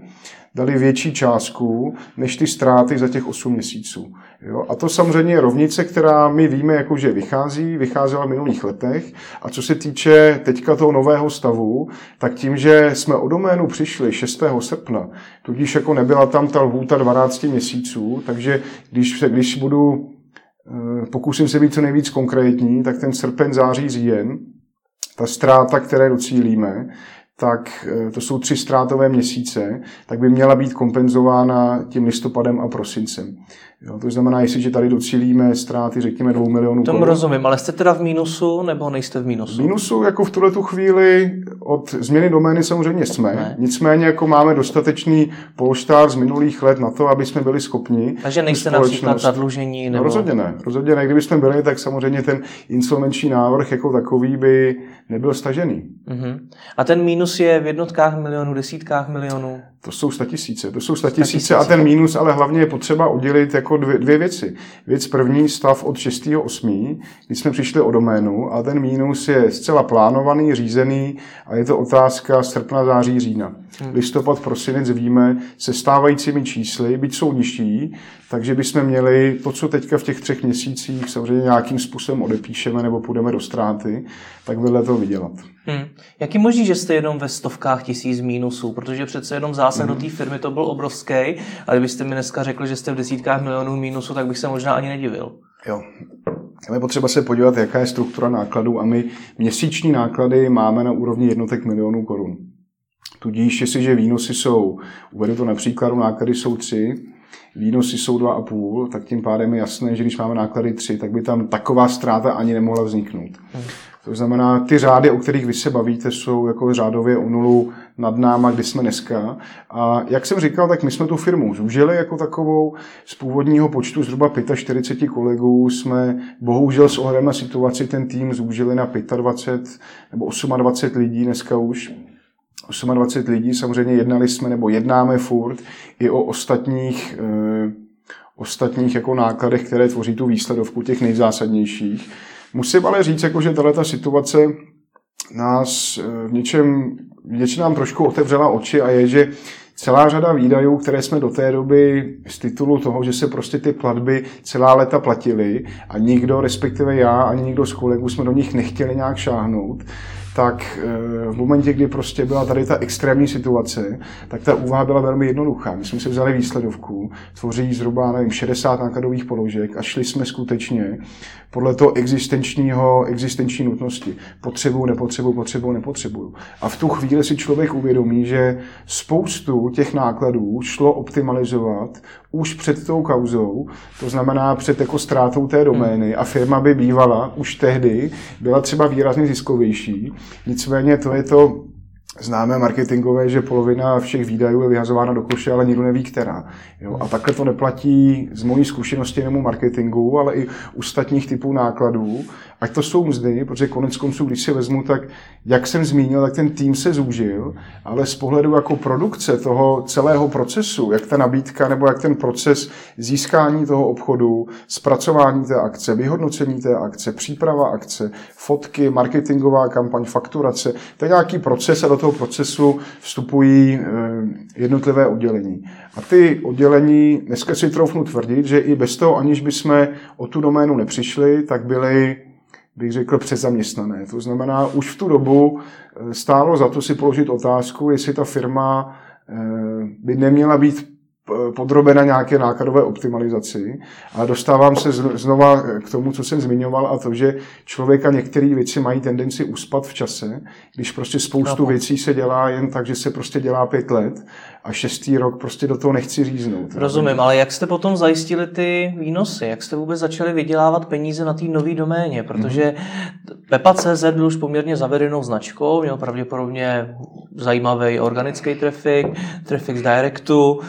S2: dali větší částku než ty ztráty za těch 8 měsíců. Jo? A to samozřejmě je rovnice, která my víme, jako že vychází, vycházela v minulých letech. A co se týče teďka toho nového stavu, tak tím, že jsme o doménu přišli 6. srpna, tudíž jako nebyla tam ta lhůta 12 měsíců, takže když, když budu pokusím se být co nejvíc konkrétní, tak ten srpen, září, říjen, ta ztráta, které docílíme, tak eh, to jsou tři ztrátové měsíce, tak by měla být kompenzována tím listopadem a prosincem. Jo, to znamená, jestliže tady docílíme ztráty, řekněme, dvou milionů
S1: Tomu rozumím, ale jste teda v mínusu nebo nejste v mínusu?
S2: V mínusu jako v tuhle tu chvíli od změny domény samozřejmě jsme. Ne. Nicméně jako máme dostatečný polštář z minulých let na to, aby jsme byli schopni.
S1: Takže nejste například zadlužení?
S2: No, nebo... No, rozhodně ne. Rozhodně ne. Kdyby jsme byli, tak samozřejmě ten insolvenční návrh jako takový by nebyl stažený.
S1: Uh-huh. A ten mínus je v jednotkách milionů, desítkách milionů?
S2: To jsou statisíce. To jsou statisíce a ten mínus, ale hlavně je potřeba oddělit jako dvě, dvě věci. Věc první, stav od 6.8., kdy jsme přišli o doménu a ten mínus je zcela plánovaný, řízený a je to otázka srpna, září, října. Hmm. Listopad, prosinec víme se stávajícími čísly, byť jsou nižší, takže bychom měli to, co teďka v těch třech měsících samozřejmě nějakým způsobem odepíšeme nebo půjdeme do ztráty, tak vedle to vydělat.
S1: Hmm. Jak je možný, že jste jenom ve stovkách tisíc mínusů? Protože přece jenom zásah hmm. do té firmy to byl obrovský, ale kdybyste mi dneska řekli, že jste v desítkách milionů mínusu, tak bych se možná ani nedivil.
S2: Jo. Je potřeba se podívat, jaká je struktura nákladů a my měsíční náklady máme na úrovni jednotek milionů korun. Tudíž, jestliže výnosy jsou, uvedu to například, náklady jsou tři, výnosy jsou 2,5, tak tím pádem je jasné, že když máme náklady 3, tak by tam taková ztráta ani nemohla vzniknout. To znamená, ty řády, o kterých vy se bavíte, jsou jako řádově o nulu nad náma, kdy jsme dneska. A jak jsem říkal, tak my jsme tu firmu zúžili jako takovou. Z původního počtu zhruba 45 kolegů jsme bohužel s ohledem na situaci ten tým zúžili na 25 nebo 28 lidí dneska už. 28 lidí, samozřejmě jednali jsme nebo jednáme furt i o ostatních, e, ostatních jako nákladech, které tvoří tu výsledovku těch nejzásadnějších. Musím ale říct, jako, že tato situace nás eh, v něčem, v nám trošku otevřela oči a je, že celá řada výdajů, které jsme do té doby z titulu toho, že se prostě ty platby celá léta platily a nikdo, respektive já ani nikdo z kolegů jsme do nich nechtěli nějak šáhnout, tak eh, v momentě, kdy prostě byla tady ta extrémní situace, tak ta úvaha byla velmi jednoduchá. My jsme si vzali výsledovku, tvoří zhruba, nevím, 60 nákladových položek a šli jsme skutečně podle toho existenčního, existenční nutnosti. Potřebuju, nepotřebuju, potřebuju, nepotřebuju. A v tu chvíli si člověk uvědomí, že spoustu těch nákladů šlo optimalizovat už před tou kauzou, to znamená před jako ztrátou té domény a firma by bývala už tehdy, byla třeba výrazně ziskovější. Nicméně to je to známé marketingové, že polovina všech výdajů je vyhazována do koše, ale nikdo neví, která. Jo? A takhle to neplatí z mojí zkušenosti jenom marketingu, ale i ostatních typů nákladů. Ať to jsou mzdy, protože konec konců, když si vezmu, tak jak jsem zmínil, tak ten tým se zúžil, ale z pohledu jako produkce toho celého procesu, jak ta nabídka nebo jak ten proces získání toho obchodu, zpracování té akce, vyhodnocení té akce, příprava akce, fotky, marketingová kampaň, fakturace, to je nějaký proces a do toho procesu vstupují eh, jednotlivé oddělení. A ty oddělení, dneska si troufnu tvrdit, že i bez toho, aniž bychom o tu doménu nepřišli, tak byly bych řekl, přezaměstnané. To znamená, už v tu dobu eh, stálo za to si položit otázku, jestli ta firma eh, by neměla být podrobena nějaké nákladové optimalizaci, ale dostávám se znova k tomu, co jsem zmiňoval, a to, že člověka některé věci mají tendenci uspat v čase, když prostě spoustu no, věcí se dělá jen tak, že se prostě dělá pět let a šestý rok prostě do toho nechci říznout.
S1: Rozumím, ale jak jste potom zajistili ty výnosy? Jak jste vůbec začali vydělávat peníze na té nové doméně? Protože mm-hmm. Pepa.cz byl už poměrně zavedenou značkou, měl pravděpodobně zajímavý organický trafik, trafik z Directu,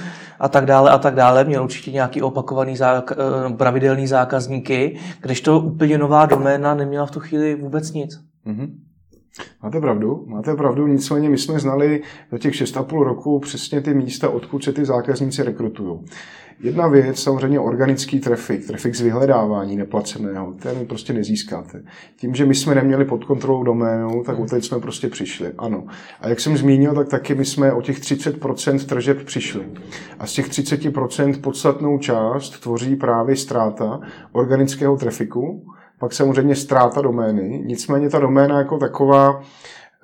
S1: a tak dále a tak dále. Měl určitě nějaký opakovaný zák- eh, pravidelný zákazníky, kdežto úplně nová doména neměla v tu chvíli vůbec nic. Mm-hmm.
S2: Máte pravdu, máte pravdu, nicméně my jsme znali za těch 6,5 roku přesně ty místa, odkud se ty zákazníci rekrutují. Jedna věc, samozřejmě organický trafik, trafik z vyhledávání neplaceného, ten prostě nezískáte. Tím, že my jsme neměli pod kontrolou doménu, tak o teď jsme prostě přišli. Ano. A jak jsem zmínil, tak taky my jsme o těch 30% tržeb přišli. A z těch 30% podstatnou část tvoří právě ztráta organického trafiku, pak samozřejmě ztráta domény. Nicméně ta doména jako taková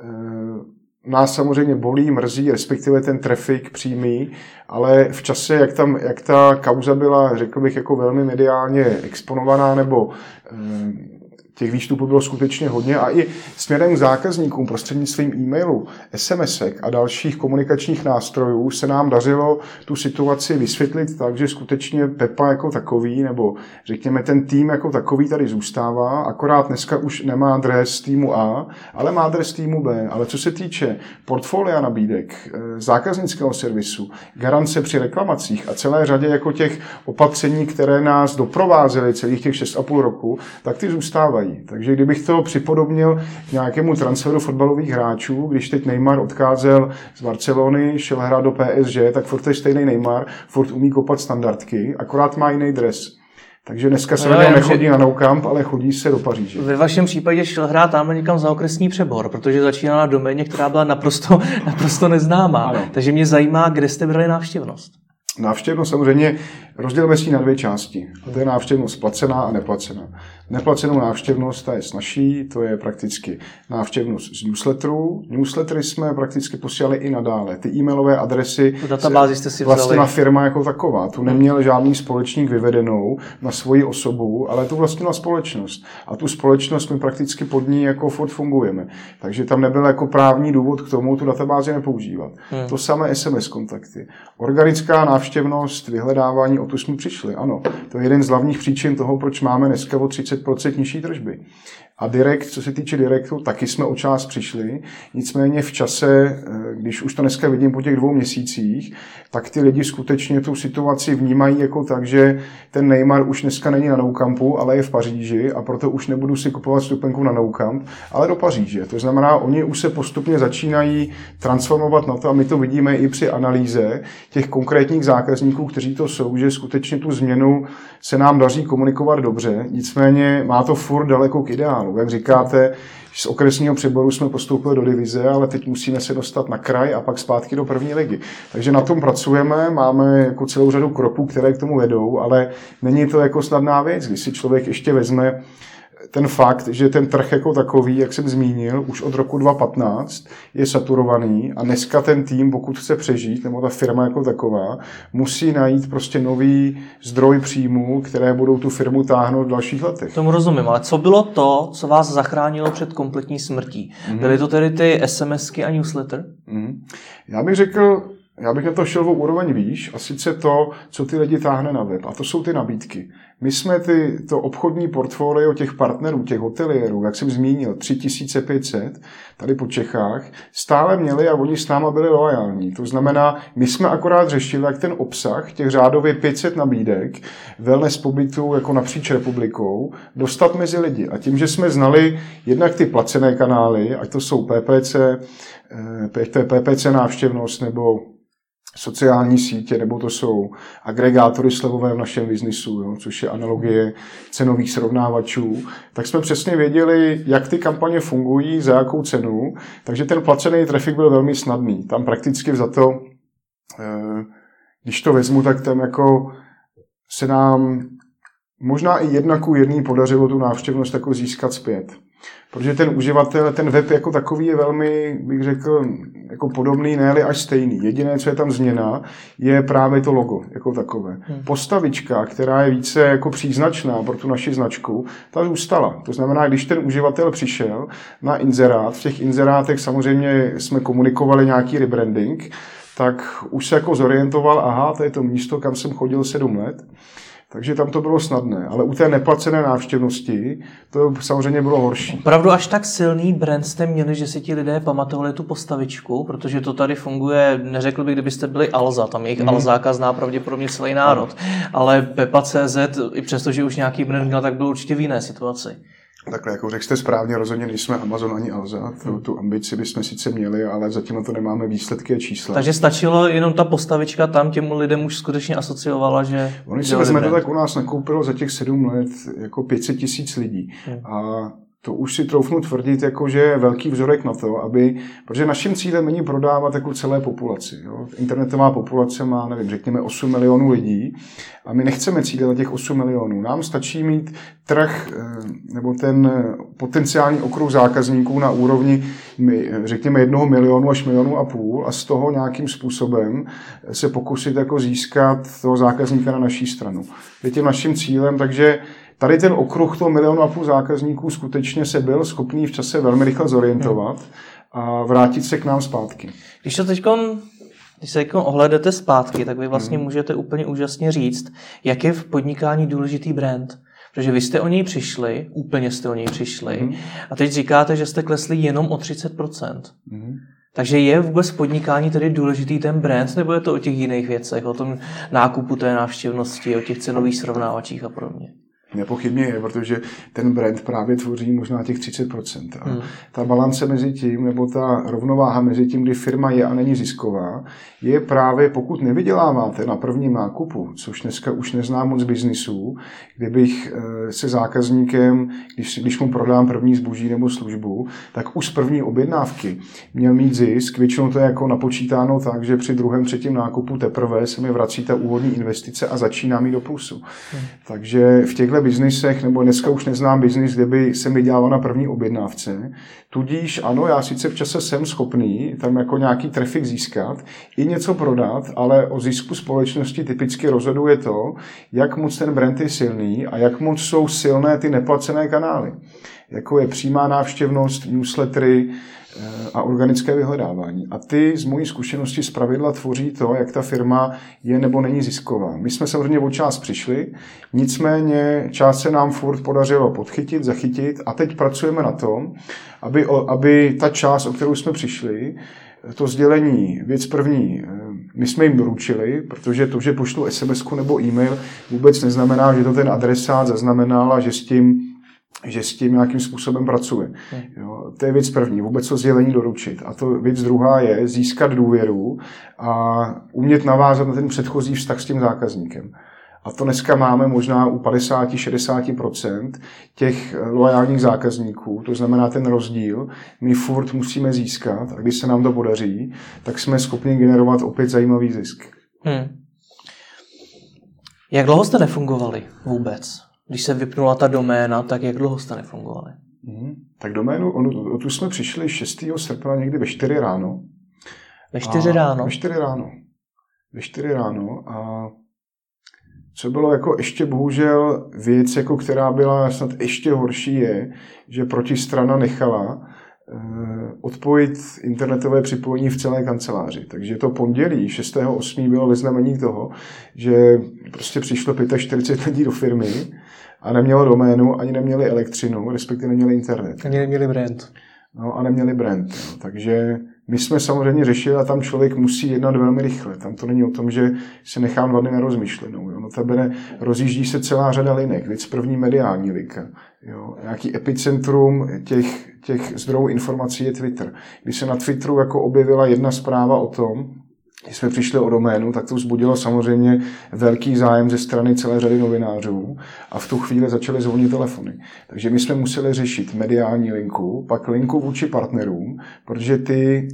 S2: eh, nás samozřejmě bolí, mrzí, respektive ten trafik přímý, ale v čase, jak, tam, jak ta kauza byla, řekl bych, jako velmi mediálně exponovaná nebo eh, těch výstupů bylo skutečně hodně a i směrem k zákazníkům prostřednictvím e-mailu, SMS a dalších komunikačních nástrojů se nám dařilo tu situaci vysvětlit tak, že skutečně Pepa jako takový, nebo řekněme ten tým jako takový tady zůstává, akorát dneska už nemá dres týmu A, ale má dres týmu B. Ale co se týče portfolia nabídek, eh, zákaznického servisu, garance při reklamacích a celé řadě jako těch opatření, které nás doprovázely celých těch 6,5 roku, tak ty zůstávají dělají. Takže kdybych to připodobnil k nějakému transferu fotbalových hráčů, když teď Neymar odcházel z Barcelony, šel hrát do PSG, tak furt je stejný Neymar, furt umí kopat standardky, akorát má jiný dres. Takže dneska se no, nechodí na Nou Camp, ale chodí se do Paříže.
S1: Ve vašem případě šel hrát tam někam za okresní přebor, protože začínala na doméně, která byla naprosto, naprosto neznámá. Ano. Takže mě zajímá, kde jste brali návštěvnost.
S2: Návštěvnost samozřejmě rozdělíme si na dvě části. A to je návštěvnost placená a neplacená. Neplacenou návštěvnost ta je snažší, to je prakticky návštěvnost z newsletterů. Newslettery jsme prakticky posílali i nadále. Ty e-mailové adresy
S1: databázi jste si
S2: vlastně na firma jako taková. Tu neměl žádný společník vyvedenou na svoji osobu, ale tu vlastně na společnost. A tu společnost my prakticky pod ní jako furt fungujeme. Takže tam nebyl jako právní důvod k tomu tu databázi nepoužívat. Hmm. To samé SMS kontakty. Organická návštěvnost, vyhledávání, o tu jsme přišli. Ano, to je jeden z hlavních příčin toho, proč máme dneska o 30 30% nižší tržby. A direkt, co se týče direktu, taky jsme o část přišli. Nicméně v čase, eh, když už to dneska vidím po těch dvou měsících, tak ty lidi skutečně tu situaci vnímají jako tak, že ten Neymar už dneska není na Noukampu, ale je v Paříži a proto už nebudu si kupovat stupenku na Noukamp, ale do Paříže. To znamená, oni už se postupně začínají transformovat na to a my to vidíme i při analýze těch konkrétních zákazníků, kteří to jsou, že skutečně tu změnu se nám daří komunikovat dobře. Nicméně má to furt daleko k ideálu plánu. Jak říkáte, z okresního přeboru jsme postoupili do divize, ale teď musíme se dostat na kraj a pak zpátky do první ligy. Takže na tom pracujeme, máme jako celou řadu kroků, které k tomu vedou, ale není to jako snadná věc, když si člověk ještě vezme ten fakt, že ten trh jako takový, jak jsem zmínil, už od roku 2015 je saturovaný a dneska ten tým, pokud chce přežít, nebo ta firma jako taková, musí najít prostě nový zdroj příjmů, které budou tu firmu táhnout v dalších letech.
S1: Tomu rozumím, ale co bylo to, co vás zachránilo před kompletní smrtí? Mm-hmm. Byly to tedy ty SMSky a newsletter?
S2: Mm-hmm. Já bych řekl, já bych na to šel o úroveň výš a sice to, co ty lidi táhne na web. A to jsou ty nabídky. My jsme ty, to obchodní portfolio těch partnerů, těch hotelierů, jak jsem zmínil, 3500 tady po Čechách, stále měli a oni s náma byli loajální. To znamená, my jsme akorát řešili, jak ten obsah těch řádově 500 nabídek wellness pobytu jako napříč republikou dostat mezi lidi. A tím, že jsme znali jednak ty placené kanály, ať to jsou PPC, eh, PPC návštěvnost nebo sociální sítě, nebo to jsou agregátory slevové v našem biznisu, jo, což je analogie cenových srovnávačů, tak jsme přesně věděli, jak ty kampaně fungují, za jakou cenu, takže ten placený trafik byl velmi snadný. Tam prakticky za to, eh, když to vezmu, tak tam jako se nám možná i jedna ku jedný podařilo tu návštěvnost jako získat zpět. Protože ten uživatel, ten web jako takový je velmi, bych řekl, jako podobný, ne až stejný. Jediné, co je tam změna, je právě to logo jako takové. Hmm. Postavička, která je více jako příznačná pro tu naši značku, ta zůstala. To znamená, když ten uživatel přišel na inzerát, v těch inzerátech samozřejmě jsme komunikovali nějaký rebranding, tak už se jako zorientoval, aha, to je to místo, kam jsem chodil sedm let. Takže tam to bylo snadné, ale u té neplacené návštěvnosti to samozřejmě bylo horší.
S1: Opravdu až tak silný brand jste měli, že si ti lidé pamatovali tu postavičku, protože to tady funguje, neřekl bych, kdybyste byli Alza, tam jejich mm. Alzáka zná pravděpodobně celý národ, ale Pepa.cz, i přesto, že už nějaký brand měl, tak byl určitě v jiné situaci.
S2: Takhle, jako řekl jste správně, rozhodně nejsme Amazon ani Alza. Tu, tu ambici bychom sice měli, ale zatím na to nemáme výsledky a čísla.
S1: Takže stačilo jenom ta postavička tam těm lidem už skutečně asociovala, že...
S2: Oni si vezme to tak u nás nakoupilo za těch sedm let jako 500 tisíc lidí. Hmm. A to už si troufnu tvrdit, jako že je velký vzorek na to, aby, protože naším cílem není prodávat jako celé populaci. Jo. Internetová populace má, nevím, řekněme 8 milionů lidí a my nechceme cílit na těch 8 milionů. Nám stačí mít trh eh, nebo ten potenciální okruh zákazníků na úrovni, řekněme, jednoho milionu až milionu a půl a z toho nějakým způsobem se pokusit jako získat toho zákazníka na naší stranu. Je tím naším cílem, takže Tady ten okruh toho milionu a půl zákazníků skutečně se byl schopný v čase velmi rychle zorientovat a vrátit se k nám zpátky.
S1: Když to teď když se jako ohledete zpátky, tak vy vlastně hmm. můžete úplně úžasně říct, jak je v podnikání důležitý brand. Protože vy jste o něj přišli, úplně jste o něj přišli, hmm. a teď říkáte, že jste klesli jenom o 30%. Hmm. Takže je vůbec v podnikání tedy důležitý ten brand, nebo je to o těch jiných věcech, o tom nákupu té návštěvnosti, o těch cenových srovnávačích a podobně?
S2: Nepochybně je, protože ten brand právě tvoří možná těch 30%. A hmm. ta balance mezi tím, nebo ta rovnováha mezi tím, kdy firma je a není zisková, je právě, pokud nevyděláváte na prvním nákupu, což dneska už neznám moc biznisů, kdybych eh, se zákazníkem, když, když mu prodám první zboží nebo službu, tak už z první objednávky měl mít zisk. Většinou to je jako napočítáno tak, že při druhém, třetím nákupu teprve se mi vrací ta úvodní investice a začíná mít do plusu. Hmm. Takže v těchto biznisech, nebo dneska už neznám biznis, kde by se mi dělalo na první objednávce. Tudíž ano, já sice v čase jsem schopný tam jako nějaký trafik získat, i něco prodat, ale o zisku společnosti typicky rozhoduje to, jak moc ten brand je silný a jak moc jsou silné ty neplacené kanály. Jako je přímá návštěvnost, newslettery, a organické vyhledávání. A ty z mojí zkušenosti z pravidla tvoří to, jak ta firma je nebo není zisková. My jsme samozřejmě o část přišli, nicméně část se nám furt podařilo podchytit, zachytit a teď pracujeme na tom, aby, aby ta část, o kterou jsme přišli, to sdělení, věc první, eh, my jsme jim doručili, protože to, že pošlu SMS nebo e-mail, vůbec neznamená, že to ten adresát zaznamenal a že s tím že s tím nějakým způsobem pracuje. Hmm. Jo, to je věc první, vůbec to sdělení doručit. A to věc druhá je získat důvěru a umět navázat na ten předchozí vztah s tím zákazníkem. A to dneska máme možná u 50-60% těch loajálních zákazníků, to znamená ten rozdíl, my furt musíme získat a když se nám to podaří, tak jsme schopni generovat opět zajímavý zisk. Hmm.
S1: Jak dlouho jste nefungovali vůbec? Když se vypnula ta doména, tak jak dlouho jste nefungovali?
S2: Hmm. Tak doménu, on, tu jsme přišli 6. srpna někdy ve 4 ráno.
S1: Ve 4 ráno?
S2: Ve 4 ráno. Ve 4 ráno a co bylo jako ještě bohužel věc, jako která byla snad ještě horší, je, že protistrana nechala odpojit internetové připojení v celé kanceláři. Takže to pondělí 6.8. bylo ve znamení toho, že prostě přišlo 45 lidí do firmy a nemělo doménu, ani neměli elektřinu, respektive neměli internet.
S1: Ani neměli brand.
S2: No a neměli brand. No. Takže my jsme samozřejmě řešili a tam člověk musí jednat velmi rychle. Tam to není o tom, že se nechám dva dny na rozmyšlenou. Jo. tebe rozjíždí se celá řada linek. Víc první mediální linka. Jo. Nějaký epicentrum těch, těch zdrojů informací je Twitter. Když se na Twitteru jako objevila jedna zpráva o tom, když jsme přišli o doménu, tak to vzbudilo samozřejmě velký zájem ze strany celé řady novinářů a v tu chvíli začaly zvonit telefony. Takže my jsme museli řešit mediální linku, pak linku vůči partnerům, protože ty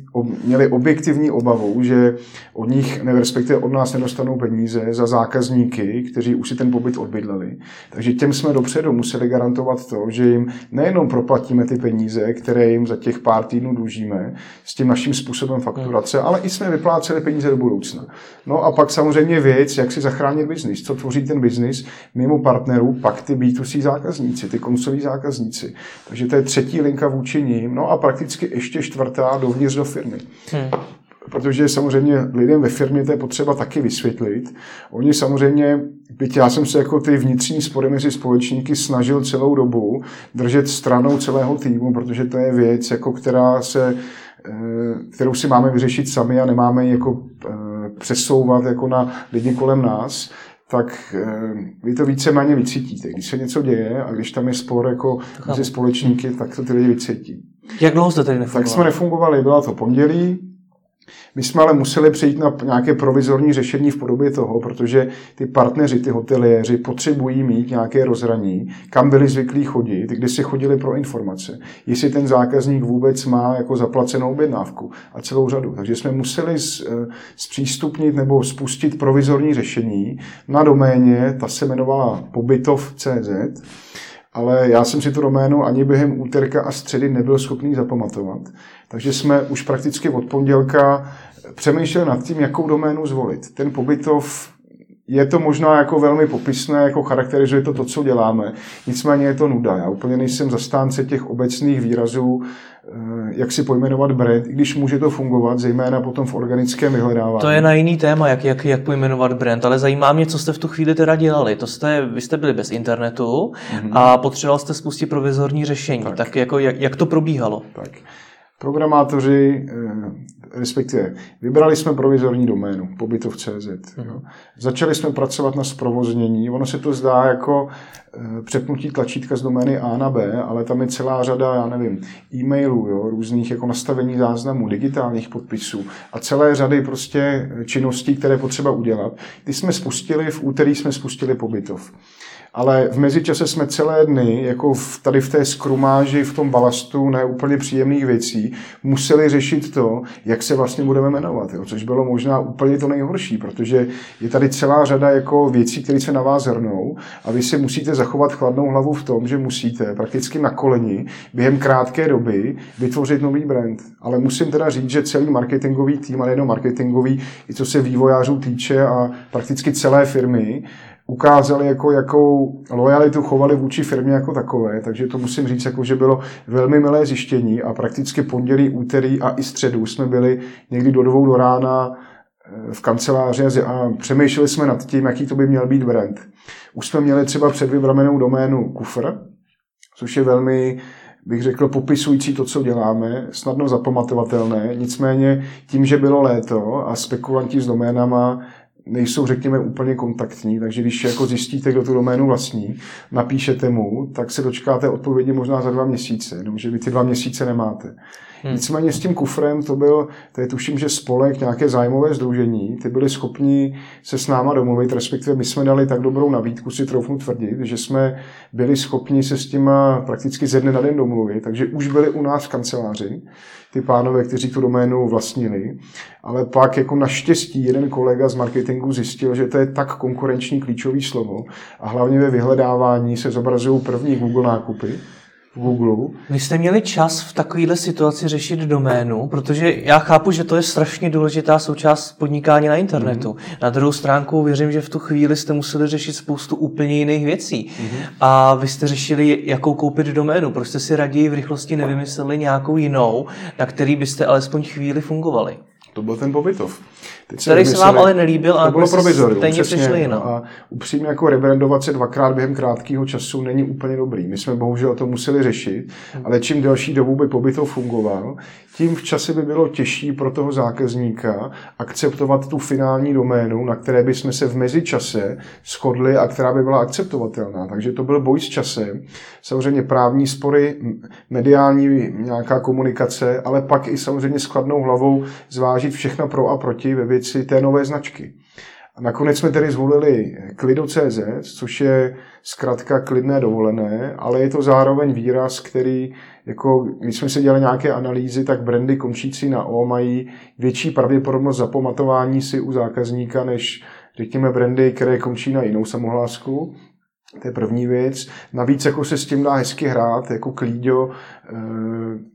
S2: měli objektivní obavu, že od nich, ne, respektive od nás nedostanou peníze za zákazníky, kteří už si ten pobyt odbydleli. Takže těm jsme dopředu museli garantovat to, že jim nejenom proplatíme ty peníze, které jim za těch pár týdnů dlužíme s tím naším způsobem fakturace, ale i jsme vypláceli peníze peníze do budoucna. No a pak samozřejmě věc, jak si zachránit biznis, co tvoří ten biznis mimo partnerů, pak ty B2C zákazníci, ty koncoví zákazníci. Takže to je třetí linka vůči ním, no a prakticky ještě čtvrtá dovnitř do firmy. Hmm protože samozřejmě lidem ve firmě to je potřeba taky vysvětlit. Oni samozřejmě, byť já jsem se jako ty vnitřní spory mezi společníky snažil celou dobu držet stranou celého týmu, protože to je věc, jako která se kterou si máme vyřešit sami a nemáme ji jako eh, přesouvat jako na lidi kolem nás, tak eh, vy to víceméně vycítíte. Když se něco děje a když tam je spor jako mezi společníky, tak to ty lidi vycítí.
S1: Jak dlouho jste tady nefungovali?
S2: Tak jsme nefungovali, byla to pondělí, my jsme ale museli přejít na nějaké provizorní řešení v podobě toho, protože ty partneři, ty hoteliéři potřebují mít nějaké rozhraní, kam byli zvyklí chodit, kde si chodili pro informace, jestli ten zákazník vůbec má jako zaplacenou objednávku a celou řadu. Takže jsme museli eh, zpřístupnit nebo spustit provizorní řešení na doméně, ta se jmenovala pobytov.cz, ale já jsem si tu doménu ani během úterka a středy nebyl schopný zapamatovat. Takže jsme už prakticky od pondělka přemýšleli nad tím, jakou doménu zvolit. Ten pobytov je to možná jako velmi popisné, jako charakterizuje to to, co děláme. Nicméně je to nuda. Já úplně nejsem zastánce těch obecných výrazů, eh, jak si pojmenovat brand, i když může to fungovat, zejména potom v organickém vyhledávání.
S1: To je na jiný téma, jak, jak, jak pojmenovat brand, ale zajímá mě, co jste v tu chvíli teda dělali. To jste, vy jste byli bez internetu mm-hmm. a potřeboval jste spustit provizorní řešení. Tak, tak jako, jak, jak to probíhalo?
S2: Tak. Programátoři, eh, respektive vybrali jsme provizorní doménu, pobytov.cz. Mhm. Začali jsme pracovat na zprovoznění. Ono se to zdá jako eh, přepnutí tlačítka z domény A na B, ale tam je celá řada, já nevím, e-mailů, jo, různých jako nastavení záznamů, digitálních podpisů a celé řady prostě činností, které potřeba udělat. Ty jsme spustili, v úterý jsme spustili pobytov ale v mezičase jsme celé dny, jako v, tady v té skrumáži, v tom balastu neúplně příjemných věcí, museli řešit to, jak se vlastně budeme jmenovat, jo? což bylo možná úplně to nejhorší, protože je tady celá řada jako věcí, které se na vás hrnou a vy si musíte zachovat chladnou hlavu v tom, že musíte prakticky na koleni během krátké doby vytvořit nový brand. Ale musím teda říct, že celý marketingový tým, ale jenom marketingový, i co se vývojářů týče a prakticky celé firmy, ukázali, jako, jakou lojalitu chovali vůči firmě jako takové, takže to musím říct, jako, že bylo velmi milé zjištění a prakticky pondělí, úterý a i středu jsme byli někdy do dvou do rána eh, v kanceláři a přemýšleli jsme nad tím, jaký to by měl být brand. Už jsme měli třeba předvybramenou doménu kufr, což je velmi bych řekl, popisující to, co děláme, snadno zapamatovatelné. Nicméně tím, že bylo léto a spekulanti s doménama nejsou, řekněme, úplně kontaktní, takže když jako zjistíte, kdo tu doménu vlastní, napíšete mu, tak se dočkáte odpovědi možná za dva měsíce, jenomže vy ty dva měsíce nemáte. Hmm. Nicméně s tím kufrem to byl, to je tuším, že spolek, nějaké zájmové združení, ty byli schopni se s náma domluvit, respektive my jsme dali tak dobrou nabídku, si troufnu tvrdit, že jsme byli schopni se s tím prakticky ze dne na den domluvit, takže už byli u nás v kanceláři ty pánové, kteří tu doménu vlastnili, ale pak jako naštěstí jeden kolega z marketingu zjistil, že to je tak konkurenční klíčový slovo a hlavně ve vyhledávání se zobrazují první Google nákupy, v Google.
S1: Vy jste měli čas v takovéhle situaci řešit doménu, protože já chápu, že to je strašně důležitá součást podnikání na internetu. Mm-hmm. Na druhou stránku věřím, že v tu chvíli jste museli řešit spoustu úplně jiných věcí. Mm-hmm. A vy jste řešili, jakou koupit doménu. Proč jste si raději v rychlosti nevymysleli nějakou jinou, na který byste alespoň chvíli fungovali?
S2: To byl ten pobytov.
S1: Teď který se vám ale nelíbil
S2: a to bylo provizorium, stejně přišli jinak. A upřímně jako rebrandovat se dvakrát během krátkého času není úplně dobrý. My jsme bohužel to museli řešit, hmm. ale čím delší dobu by pobytov fungoval, tím v čase by bylo těžší pro toho zákazníka akceptovat tu finální doménu, na které by jsme se v mezičase shodli a která by byla akceptovatelná. Takže to byl boj s časem. Samozřejmě právní spory, mediální nějaká komunikace, ale pak i samozřejmě s chladnou hlavou zvážit všechno pro a proti ve věci té nové značky. A nakonec jsme tedy zvolili Klido.cz, což je zkrátka klidné dovolené, ale je to zároveň výraz, který, jako když jsme si dělali nějaké analýzy, tak brandy končící na O mají větší pravděpodobnost zapamatování si u zákazníka, než řekněme brandy, které končí na jinou samohlásku. To je první věc. Navíc jako se s tím dá hezky hrát, jako klíďo, eh,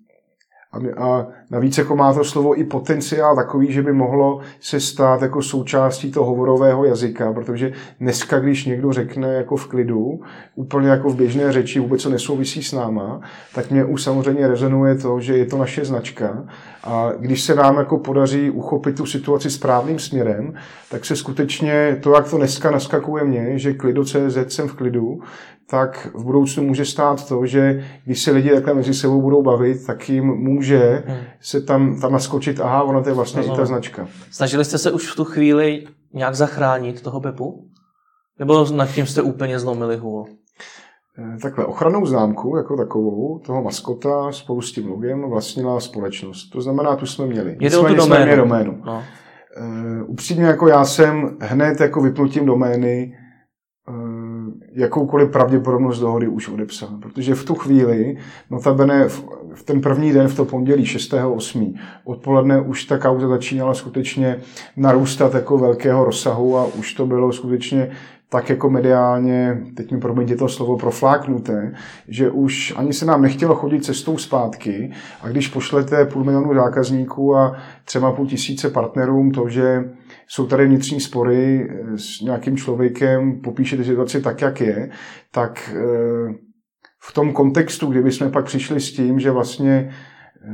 S2: a navíc jako má to slovo i potenciál takový, že by mohlo se stát jako součástí toho hovorového jazyka, protože dneska, když někdo řekne jako v klidu, úplně jako v běžné řeči, vůbec co nesouvisí s náma, tak mě už samozřejmě rezonuje to, že je to naše značka a když se nám jako podaří uchopit tu situaci správným směrem, tak se skutečně to, jak to dneska naskakuje mě, že klido.cz jsem v klidu, tak v budoucnu může stát to, že když se lidi takhle mezi sebou budou bavit, tak jim může hmm. Se tam, tam naskočit, aha, ona to je vlastně no, i ta značka.
S1: Snažili jste se už v tu chvíli nějak zachránit toho Pepu? Nebo nad tím jste úplně zlomili hůl?
S2: Eh, takhle, ochranou známku jako takovou, toho maskota spolu s tím logem vlastnila společnost. To znamená, tu jsme měli.
S1: Jde o tu doménu.
S2: doménu. No. Uh, upřímně, jako já jsem hned jako vypnutím domény jakoukoliv pravděpodobnost dohody už odepsal. Protože v tu chvíli, notabene v ten první den, v to pondělí 6.8. odpoledne už ta kauza začínala skutečně narůstat jako velkého rozsahu a už to bylo skutečně tak jako mediálně, teď mi promiňte to slovo, profláknuté, že už ani se nám nechtělo chodit cestou zpátky a když pošlete půl milionu zákazníků a třeba půl tisíce partnerům to, že jsou tady vnitřní spory s nějakým člověkem, popíšete situaci tak, jak je, tak eh, v tom kontextu, kdyby jsme pak přišli s tím, že vlastně eh,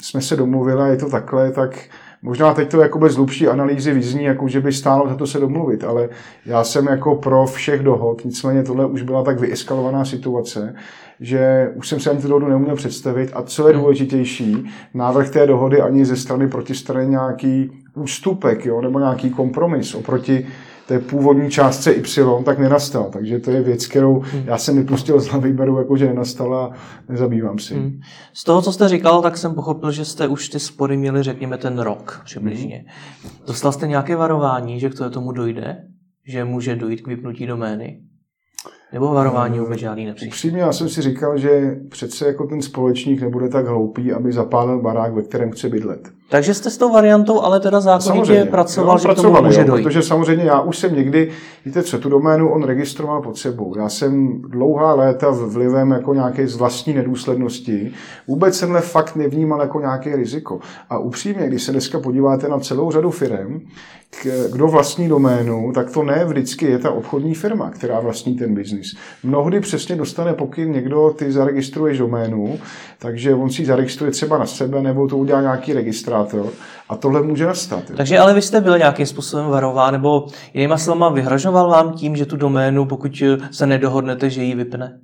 S2: jsme se domluvili a je to takhle, tak Možná teď to jako bez hlubší analýzy vyzní, jako že by stálo za to se domluvit, ale já jsem jako pro všech dohod, nicméně tohle už byla tak vyeskalovaná situace, že už jsem se ani tu dohodu neuměl představit a co je hmm. důležitější, návrh té dohody ani ze strany protistrany nějaký ústupek jo, nebo nějaký kompromis oproti té původní částce Y, tak nenastal. Takže to je věc, kterou hmm. já jsem vypustil z hlavy, beru jako, že nenastala a nezabývám si. Hmm.
S1: Z toho, co jste říkal, tak jsem pochopil, že jste už ty spory měli, řekněme, ten rok přibližně. Hmm. Dostal jste nějaké varování, že k tomu dojde? Že může dojít k vypnutí domény? Nebo varování vůbec žádný nepřišlo?
S2: Upřímně, já jsem si říkal, že přece jako ten společník nebude tak hloupý, aby zapálil barák, ve kterém chce bydlet.
S1: Takže jste s tou variantou ale teda zákonitě pracoval, že pracoval, tomu může jo, dojít.
S2: Protože samozřejmě já už jsem někdy, víte co, tu doménu on registroval pod sebou. Já jsem dlouhá léta vlivem jako nějaké z vlastní nedůslednosti vůbec tenhle fakt nevnímal jako nějaké riziko. A upřímně, když se dneska podíváte na celou řadu firm, kdo vlastní doménu, tak to ne vždycky je ta obchodní firma, která vlastní ten biznis. Mnohdy přesně dostane pokyn někdo, ty zaregistruješ doménu, takže on si ji zaregistruje třeba na sebe, nebo to udělá nějaký registrátor a tohle může nastat.
S1: Takže ale vy jste byl nějakým způsobem varován, nebo jinýma slovama vyhražoval vám tím, že tu doménu, pokud se nedohodnete, že ji vypne?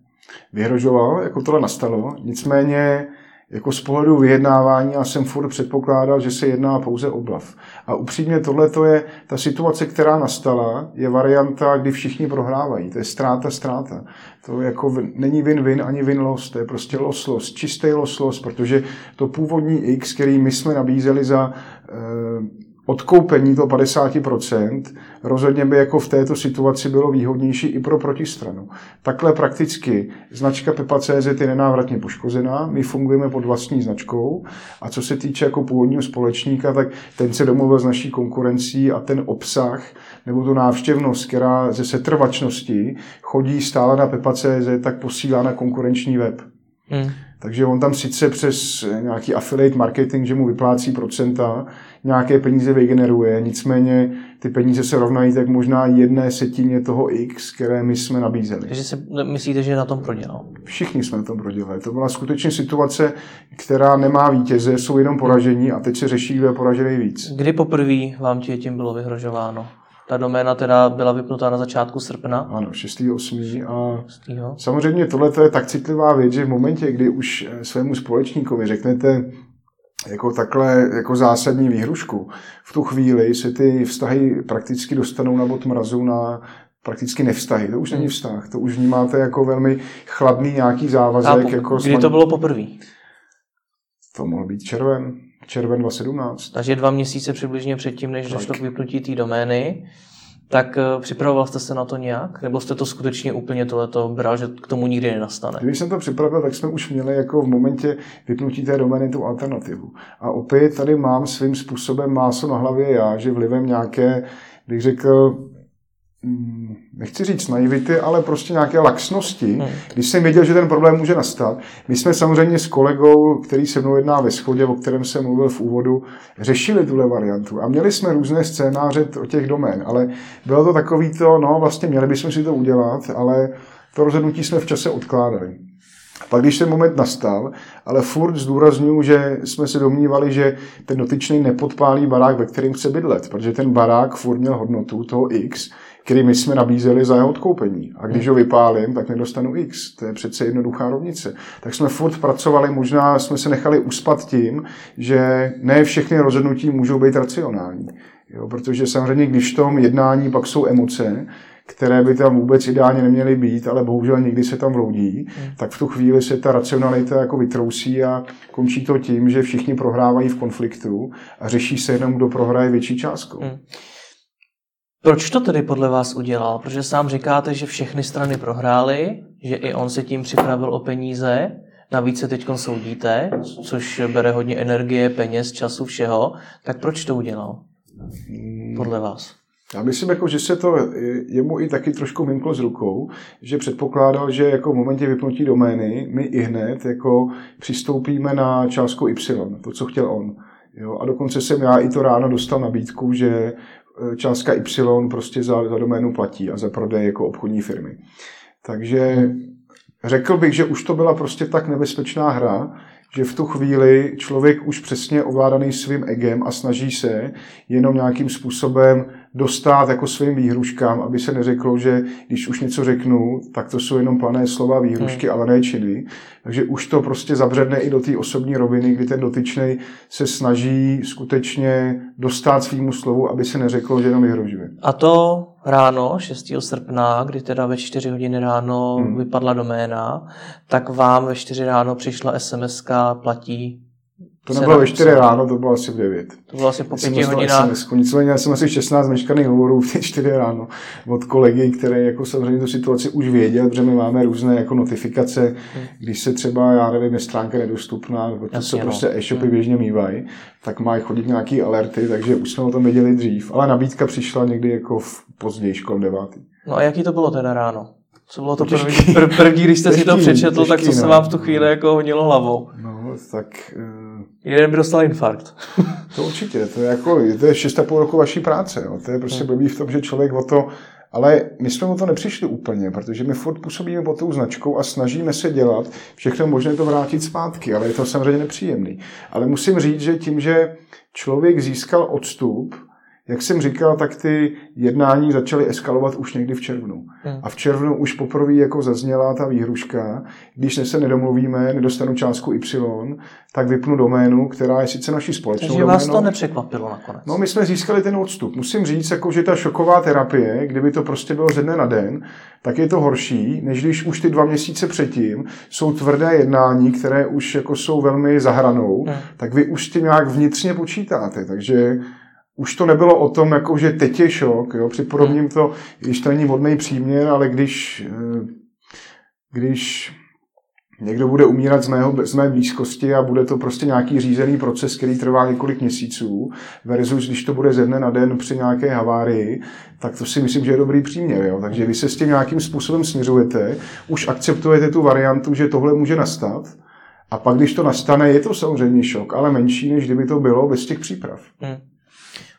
S2: Vyhrožoval, jako tohle nastalo, nicméně jako z pohledu vyjednávání já jsem furt předpokládal, že se jedná pouze obav. A upřímně tohle je ta situace, která nastala, je varianta, kdy všichni prohrávají. To je ztráta, ztráta. To jako není win-win ani win-loss, to je prostě loss-loss, čistý loss-loss, protože to původní X, který my jsme nabízeli za eh, odkoupení toho 50% rozhodně by jako v této situaci bylo výhodnější i pro protistranu. Takhle prakticky značka Pepa.cz je nenávratně poškozená, my fungujeme pod vlastní značkou a co se týče jako původního společníka, tak ten se domluvil s naší konkurencí a ten obsah nebo tu návštěvnost, která ze setrvačnosti chodí stále na Pepa.cz, tak posílá na konkurenční web. Hmm. Takže on tam sice přes nějaký affiliate marketing, že mu vyplácí procenta, nějaké peníze vygeneruje, nicméně ty peníze se rovnají tak možná jedné setině toho X, které my jsme nabízeli.
S1: Takže si myslíte, že na tom prodělal?
S2: Všichni jsme na tom prodělali. To byla skutečně situace, která nemá vítěze, jsou jenom poražení a teď se řeší, kdo je poražený víc.
S1: Kdy poprvé vám tím bylo vyhrožováno? Ta doména teda byla vypnutá na začátku srpna?
S2: Ano, 6.8. A 6. samozřejmě tohle je tak citlivá věc, že v momentě, kdy už eh, svému společníkovi řeknete jako takhle jako zásadní výhrušku, v tu chvíli se ty vztahy prakticky dostanou na bod mrazu na prakticky nevztahy. To už není hmm. vztah, to už vnímáte jako velmi chladný nějaký závazek. Jako
S1: kdy to bylo poprvé?
S2: To mohl být červen červen 2017.
S1: Takže dva měsíce přibližně předtím, než došlo k vypnutí té domény, tak eh, připravoval jste se na to nějak? Nebo jste to skutečně úplně tohleto bral, že k tomu nikdy nenastane?
S2: Když jsem to připravil, tak jsme už měli jako v momentě vypnutí té domény tu alternativu. A opět tady mám svým způsobem máslo na hlavě já, že vlivem nějaké, bych řekl, nechci říct naivity, ale prostě nějaké laxnosti, hmm. když jsem věděl, že ten problém může nastat. My jsme samozřejmě s kolegou, který se mnou jedná ve schodě, o kterém jsem mluvil v úvodu, řešili tuhle variantu a měli jsme různé scénáře o těch domén, ale bylo to takový to, no vlastně měli bychom si to udělat, ale to rozhodnutí jsme v čase odkládali. Pak, když ten moment nastal, ale furt zdůraznuju, že jsme se domnívali, že ten dotyčný nepodpálí barák, ve kterém chce bydlet, protože ten barák furt měl hodnotu toho X, který my jsme nabízeli za jeho odkoupení. A když ho vypálím, tak nedostanu X. To je přece jednoduchá rovnice. Tak jsme furt pracovali, možná jsme se nechali uspat tím, že ne všechny rozhodnutí můžou být racionální. Jo, protože samozřejmě, když v tom jednání pak jsou emoce, které by tam vůbec ideálně neměly být, ale bohužel někdy se tam vloudí, hmm. tak v tu chvíli se ta racionalita jako vytrousí a končí to tím, že všichni prohrávají v konfliktu a řeší se jenom, kdo prohraje větší částku. Hmm.
S1: Proč to tedy podle vás udělal? Protože sám říkáte, že všechny strany prohrály, že i on se tím připravil o peníze, navíc se teď soudíte, což bere hodně energie, peněz, času, všeho. Tak proč to udělal? Podle vás?
S2: Já myslím, jako, že se to jemu i taky trošku vymklo z rukou, že předpokládal, že jako v momentě vypnutí domény my i hned jako přistoupíme na částku Y, to, co chtěl on. Jo, a dokonce jsem já i to ráno dostal nabídku, že částka Y prostě za, za doménu platí a za prodej jako obchodní firmy. Takže řekl bych, že už to byla prostě tak nebezpečná hra, že v tu chvíli člověk už přesně ovládaný svým egem a snaží se jenom nějakým způsobem dostat jako svým výhruškám, aby se neřeklo, že když už něco řeknu, tak to jsou jenom plané slova, výhrušky, hmm. ale ne činy. Takže už to prostě zabředne i do té osobní roviny, kdy ten dotyčný se snaží skutečně dostat svýmu slovu, aby se neřeklo, že jenom vyhrožuje.
S1: A to ráno, 6. srpna, kdy teda ve 4 hodiny ráno hmm. vypadla doména, tak vám ve 4 ráno přišla SMS platí
S2: to nebylo ve 4 ráno, to bylo asi v 9.
S1: To bylo asi po 5 hodinách.
S2: Nicméně já jsem asi 16 meškaných hovorů v 4 ráno od kolegy, který jako samozřejmě tu situaci už věděl, protože my máme různé jako notifikace, hmm. když se třeba, já nevím, je stránka nedostupná, nebo to, co no. prostě e-shopy hmm. běžně mývají, tak mají chodit nějaký alerty, takže už jsme o tom věděli dřív. Ale nabídka přišla někdy jako v později školem 9.
S1: No a jaký to bylo teda ráno? Co bylo to první, první když jste těžký, si to přečetl, těžký, tak co se no. vám v tu chvíli jako honilo hlavou?
S2: No, tak
S1: Jeden by dostal infarkt.
S2: to určitě, to je jako, to je 6,5 roku vaší práce, jo. to je prostě blbý v tom, že člověk o to, ale my jsme o to nepřišli úplně, protože my furt působíme pod tou značkou a snažíme se dělat všechno možné to vrátit zpátky, ale je to samozřejmě nepříjemný. Ale musím říct, že tím, že člověk získal odstup, jak jsem říkal, tak ty jednání začaly eskalovat už někdy v červnu. Hmm. A v červnu už poprvé jako zazněla ta výhruška, když se nedomluvíme, nedostanu částku Y, tak vypnu doménu, která je sice naší společnou Takže
S1: vás to nepřekvapilo nakonec.
S2: No, my jsme získali ten odstup. Musím říct, jako, že ta šoková terapie, kdyby to prostě bylo ze dne na den, tak je to horší, než když už ty dva měsíce předtím jsou tvrdé jednání, které už jako jsou velmi zahranou, hmm. tak vy už s tím nějak vnitřně počítáte. Takže už to nebylo o tom, jako, že teď je šok. Jo? Připodobním hmm. to, když to není vodný příměr, ale když, eh, když někdo bude umírat z, mého, z mé blízkosti a bude to prostě nějaký řízený proces, který trvá několik měsíců, versus když to bude ze dne na den při nějaké havárii, tak to si myslím, že je dobrý příměr. Jo? Takže vy se s tím nějakým způsobem směřujete, už akceptujete tu variantu, že tohle může nastat, a pak, když to nastane, je to samozřejmě šok, ale menší, než kdyby to bylo bez těch příprav. Hmm.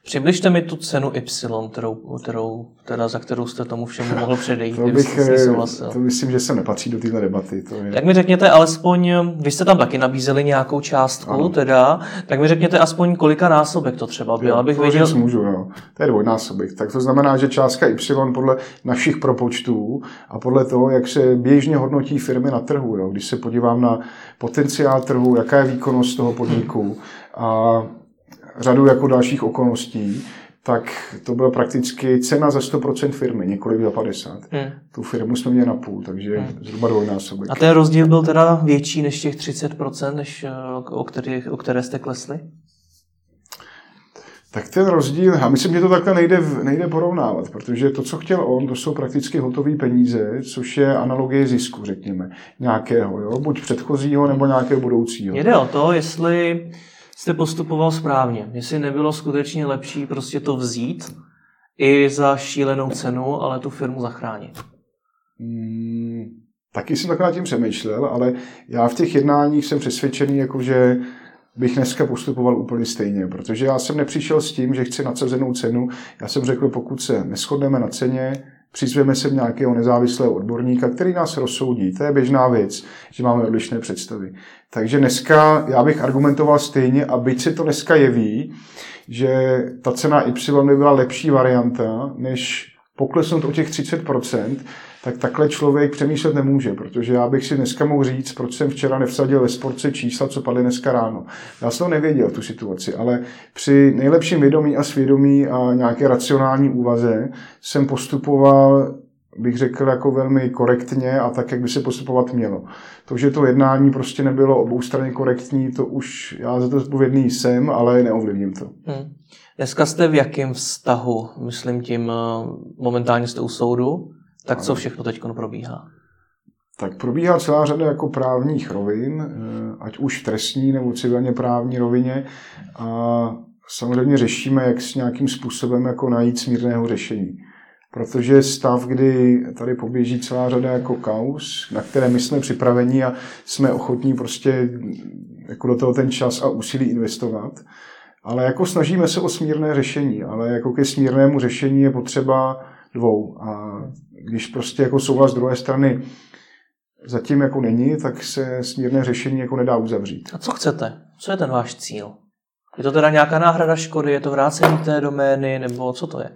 S1: Přibližte mi tu cenu Y, kterou, kterou, teda, za kterou jste tomu všemu mohl předejít.
S2: to, bych, eh, to myslím, že se nepatří do téhle debaty. To je...
S1: Tak mi řekněte alespoň, vy jste tam taky nabízeli nějakou částku, ano. teda, tak mi řekněte aspoň kolika násobek to třeba bylo, abych
S2: to věděl. Můžu, jo. To je dvojnásobek. Tak to znamená, že částka Y podle našich propočtů a podle toho, jak se běžně hodnotí firmy na trhu, jo. když se podívám na potenciál trhu, jaká je výkonnost toho podniku a řadu jako dalších okolností, tak to byla prakticky cena za 100% firmy, několik za 50. Hmm. Tu firmu jsme měli na půl, takže hmm. zhruba dvojnásobek.
S1: A ten rozdíl byl teda větší než těch 30%, než, eh, o, který, o které jste klesli?
S2: Tak ten rozdíl, já myslím, že to takhle nejde, nejde porovnávat, protože to, co chtěl on, to jsou prakticky hotové peníze, což je analogie zisku, řekněme, nějakého, jo? buď předchozího nebo nějakého budoucího.
S1: Jde o to, jestli jste postupoval správně, jestli nebylo skutečně lepší prostě to vzít i za šílenou cenu, ale tu firmu zachránit.
S2: Hmm, taky jsem takhle tím přemýšlel, ale já v těch jednáních jsem přesvědčený, jako že bych dneska postupoval úplně stejně, protože já jsem nepřišel s tím, že chci nadsazenou cenu. Já jsem řekl, pokud se neschodneme na ceně, přizveme se nějakého nezávislého odborníka, který nás rozsoudí. To je běžná věc, že máme odlišné představy. Takže dneska já bych argumentoval stejně a byť se to dneska jeví, že ta cena Y by byla lepší varianta, než poklesnout o těch 30%, tak takhle člověk přemýšlet nemůže, protože já bych si dneska mohl říct, proč jsem včera nevsadil ve sportce čísla, co padly dneska ráno. Já jsem to nevěděl, tu situaci, ale při nejlepším vědomí a svědomí a nějaké racionální úvaze jsem postupoval bych řekl jako velmi korektně a tak, jak by se postupovat mělo. To, že to jednání prostě nebylo oboustranně korektní, to už já za to zpovědný jsem, ale neovlivním to. Hmm.
S1: Dneska jste v jakém vztahu, myslím tím, eh, momentálně jste u soudu, tak co všechno teď probíhá?
S2: Tak probíhá celá řada jako právních rovin, eh, ať už v trestní nebo civilně právní rovině a samozřejmě řešíme, jak s nějakým způsobem jako najít smírného řešení. Protože stav, kdy tady poběží celá řada jako kaus, na které my jsme připraveni a jsme ochotní prostě jako do toho ten čas a úsilí investovat, ale jako snažíme se o smírné řešení, ale jako ke smírnému řešení je potřeba dvou. A když prostě jako souhlas druhé strany zatím jako není, tak se smírné řešení jako nedá uzavřít.
S1: A co chcete? Co je ten váš cíl? Je to teda nějaká náhrada škody, je to vrácení té domény, nebo co to je?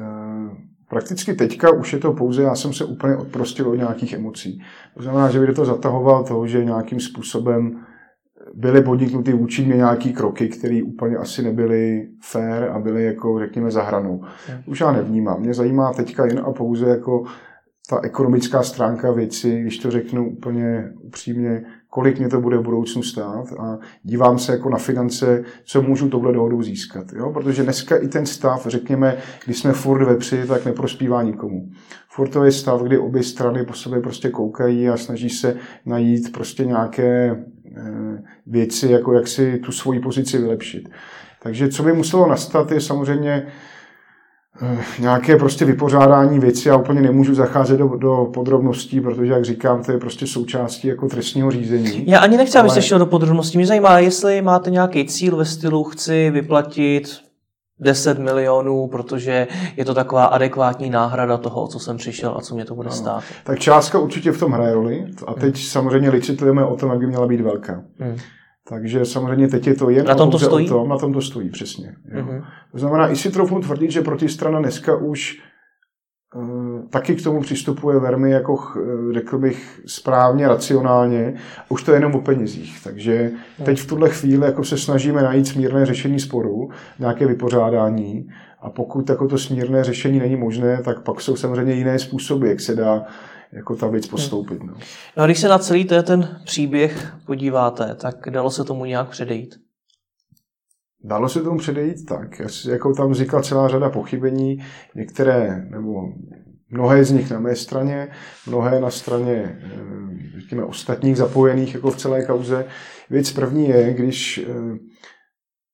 S2: Eh, prakticky teďka už je to pouze, já jsem se úplně odprostil od nějakých emocí. To znamená, že by to zatahoval to, že nějakým způsobem byly podniknuty vůči mě nějaký kroky, které úplně asi nebyly fair a byly jako, řekněme, za hranou. Už já nevnímám. Mě zajímá teďka jen a pouze jako ta ekonomická stránka věci, když to řeknu úplně upřímně, kolik mě to bude v budoucnu stát a dívám se jako na finance, co můžu tohle dohodou získat. Jo? Protože dneska i ten stav, řekněme, když jsme furt vepři, tak neprospívá nikomu. Furt to je stav, kdy obě strany po sobě prostě koukají a snaží se najít prostě nějaké věci, jako jak si tu svoji pozici vylepšit. Takže co by muselo nastat, je samozřejmě eh, nějaké prostě vypořádání věci. Já úplně nemůžu zacházet do, do podrobností, protože, jak říkám, to je prostě součástí jako trestního řízení.
S1: Já ani nechci, ale... abyste šel do podrobností. Mě zajímá, jestli máte nějaký cíl ve stylu, chci vyplatit 10 milionů, protože je to taková adekvátní náhrada toho, co jsem přišel a co mě to bude stát.
S2: Tak částka určitě v tom hraje roli a teď hmm. samozřejmě licitujeme o tom, jak by měla být velká. Hmm. Takže samozřejmě teď je to jen
S1: na tom to stojí?
S2: o tom, na tom to stojí, přesně. Jo. Hmm. To znamená, i si trochu tvrdit, že protistrana dneska už taky k tomu přistupuje velmi, jako eh, řekl bych, správně, racionálně. Už to je jenom o penězích. Takže teď v tuhle chvíli jako se snažíme najít smírné řešení sporu, nějaké vypořádání. A pokud jako to smírné řešení není možné, tak pak jsou samozřejmě jiné způsoby, jak se dá jako ta věc postoupit. No.
S1: no a když se na celý ten příběh podíváte, tak dalo se tomu nějak předejít?
S2: Dalo se tomu předejít tak, jako tam vznikla celá řada pochybení, některé, nebo mnohé z nich na mé straně, mnohé na straně, eh, řekněme, ostatních zapojených jako v celé kauze. Věc první je, když eh,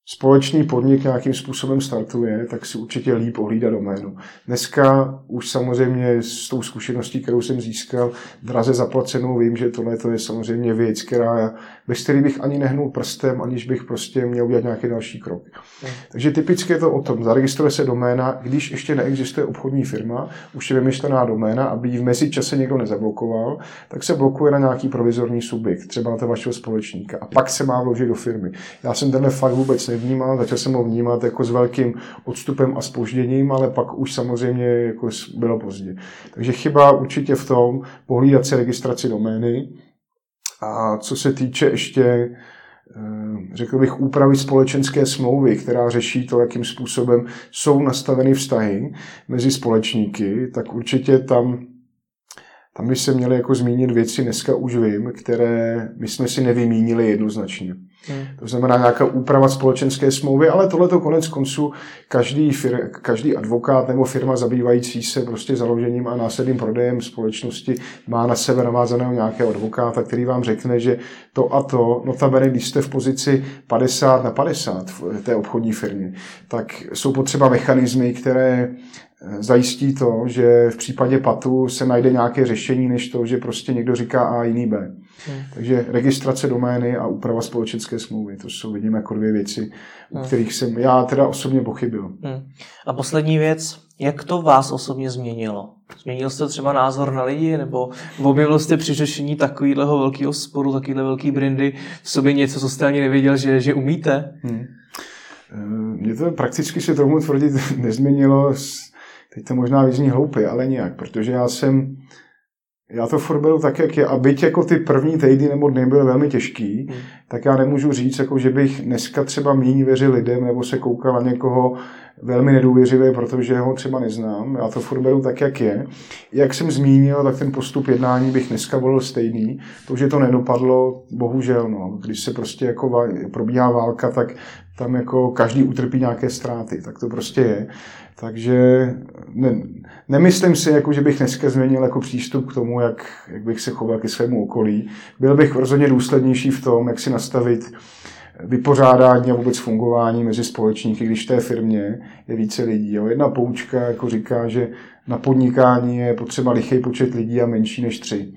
S2: společný podnik nějakým způsobem startuje, tak si určitě líp ohlídá doménu. Dneska už samozřejmě s tou zkušeností, kterou jsem získal, draze zaplacenou, vím, že tohle to je samozřejmě věc, která, bez který bych ani nehnul prstem, aniž bych prostě měl udělat nějaký další krok. Hmm. Takže typicky je to o tom, zaregistruje se doména, když ještě neexistuje obchodní firma, už je vymyšlená doména, aby ji v mezičase někdo nezablokoval, tak se blokuje na nějaký provizorní subjekt, třeba na to vašeho společníka. A pak se má vložit do firmy. Já jsem tenhle fakt vůbec nevnímal, začal jsem ho vnímat jako s velkým odstupem a spožděním, ale pak už samozřejmě jako bylo pozdě. Takže chyba určitě v tom pohlídat se registraci domény. A co se týče ještě eh, řekl bych, úpravy společenské smlouvy, která řeší to, jakým způsobem jsou nastaveny vztahy mezi společníky, tak určitě tam tam by se měly jako zmínit věci, dneska už vím, které my jsme si nevymínili jednoznačně. Hmm. To znamená nějaká úprava společenské smlouvy, ale tohle to konec konců každý, fir, každý advokát nebo firma zabývající se prostě založením a následným prodejem společnosti má na sebe navázaného nějakého advokáta, který vám řekne, že to a to, notabene, když jste v pozici 50 na 50 v té obchodní firmě, tak jsou potřeba mechanismy, které zajistí to, že v případě patu se najde nějaké řešení, než to, že prostě někdo říká A jiný B. Hmm. Takže registrace domény a úprava společenské smlouvy, to jsou, vidím, jako dvě věci, u hmm. kterých jsem já teda osobně pochybil. Hmm.
S1: A poslední věc, jak to vás osobně změnilo? Změnil jste třeba názor na lidi, nebo objevil jste při řešení takového velkého sporu, takovéhle velký brindy v sobě něco, co jste ani nevěděl, že, že umíte? Hmm.
S2: Mě to prakticky se tomu tvrdit nezměnilo teď to možná vyzní hloupě, ale nějak, protože já jsem, já to furt beru tak, jak je. A byť jako ty první týdny nebo dny byly velmi těžký, hmm. tak já nemůžu říct, jako, že bych dneska třeba méně věřil lidem nebo se koukal na někoho velmi nedůvěřivě, protože ho třeba neznám. Já to furt beru tak, jak je. Jak jsem zmínil, tak ten postup jednání bych dneska volil stejný. To, že to nedopadlo, bohužel, no. Když se prostě jako probíhá válka, tak tam jako každý utrpí nějaké ztráty. Tak to prostě je. Takže ne, nemyslím si, jako, že bych dneska změnil jako přístup k tomu, jak, jak bych se choval ke svému okolí. Byl bych rozhodně důslednější v tom, jak si nastavit vypořádání a vůbec fungování mezi společníky, když v té firmě je více lidí. Jo. Jedna poučka jako říká, že na podnikání je potřeba lichý počet lidí a menší než tři.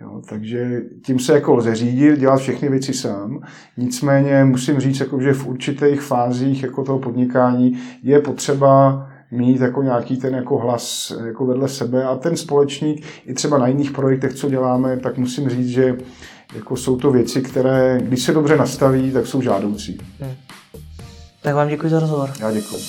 S2: Jo, takže tím se jako lze řídit, dělat všechny věci sám. Nicméně musím říct, jako, že v určitých fázích jako toho podnikání je potřeba mít jako nějaký ten jako hlas jako vedle sebe a ten společník i třeba na jiných projektech, co děláme, tak musím říct, že jako jsou to věci, které, když se dobře nastaví, tak jsou žádoucí. Hmm.
S1: Tak vám děkuji za rozhovor.
S2: Já děkuji.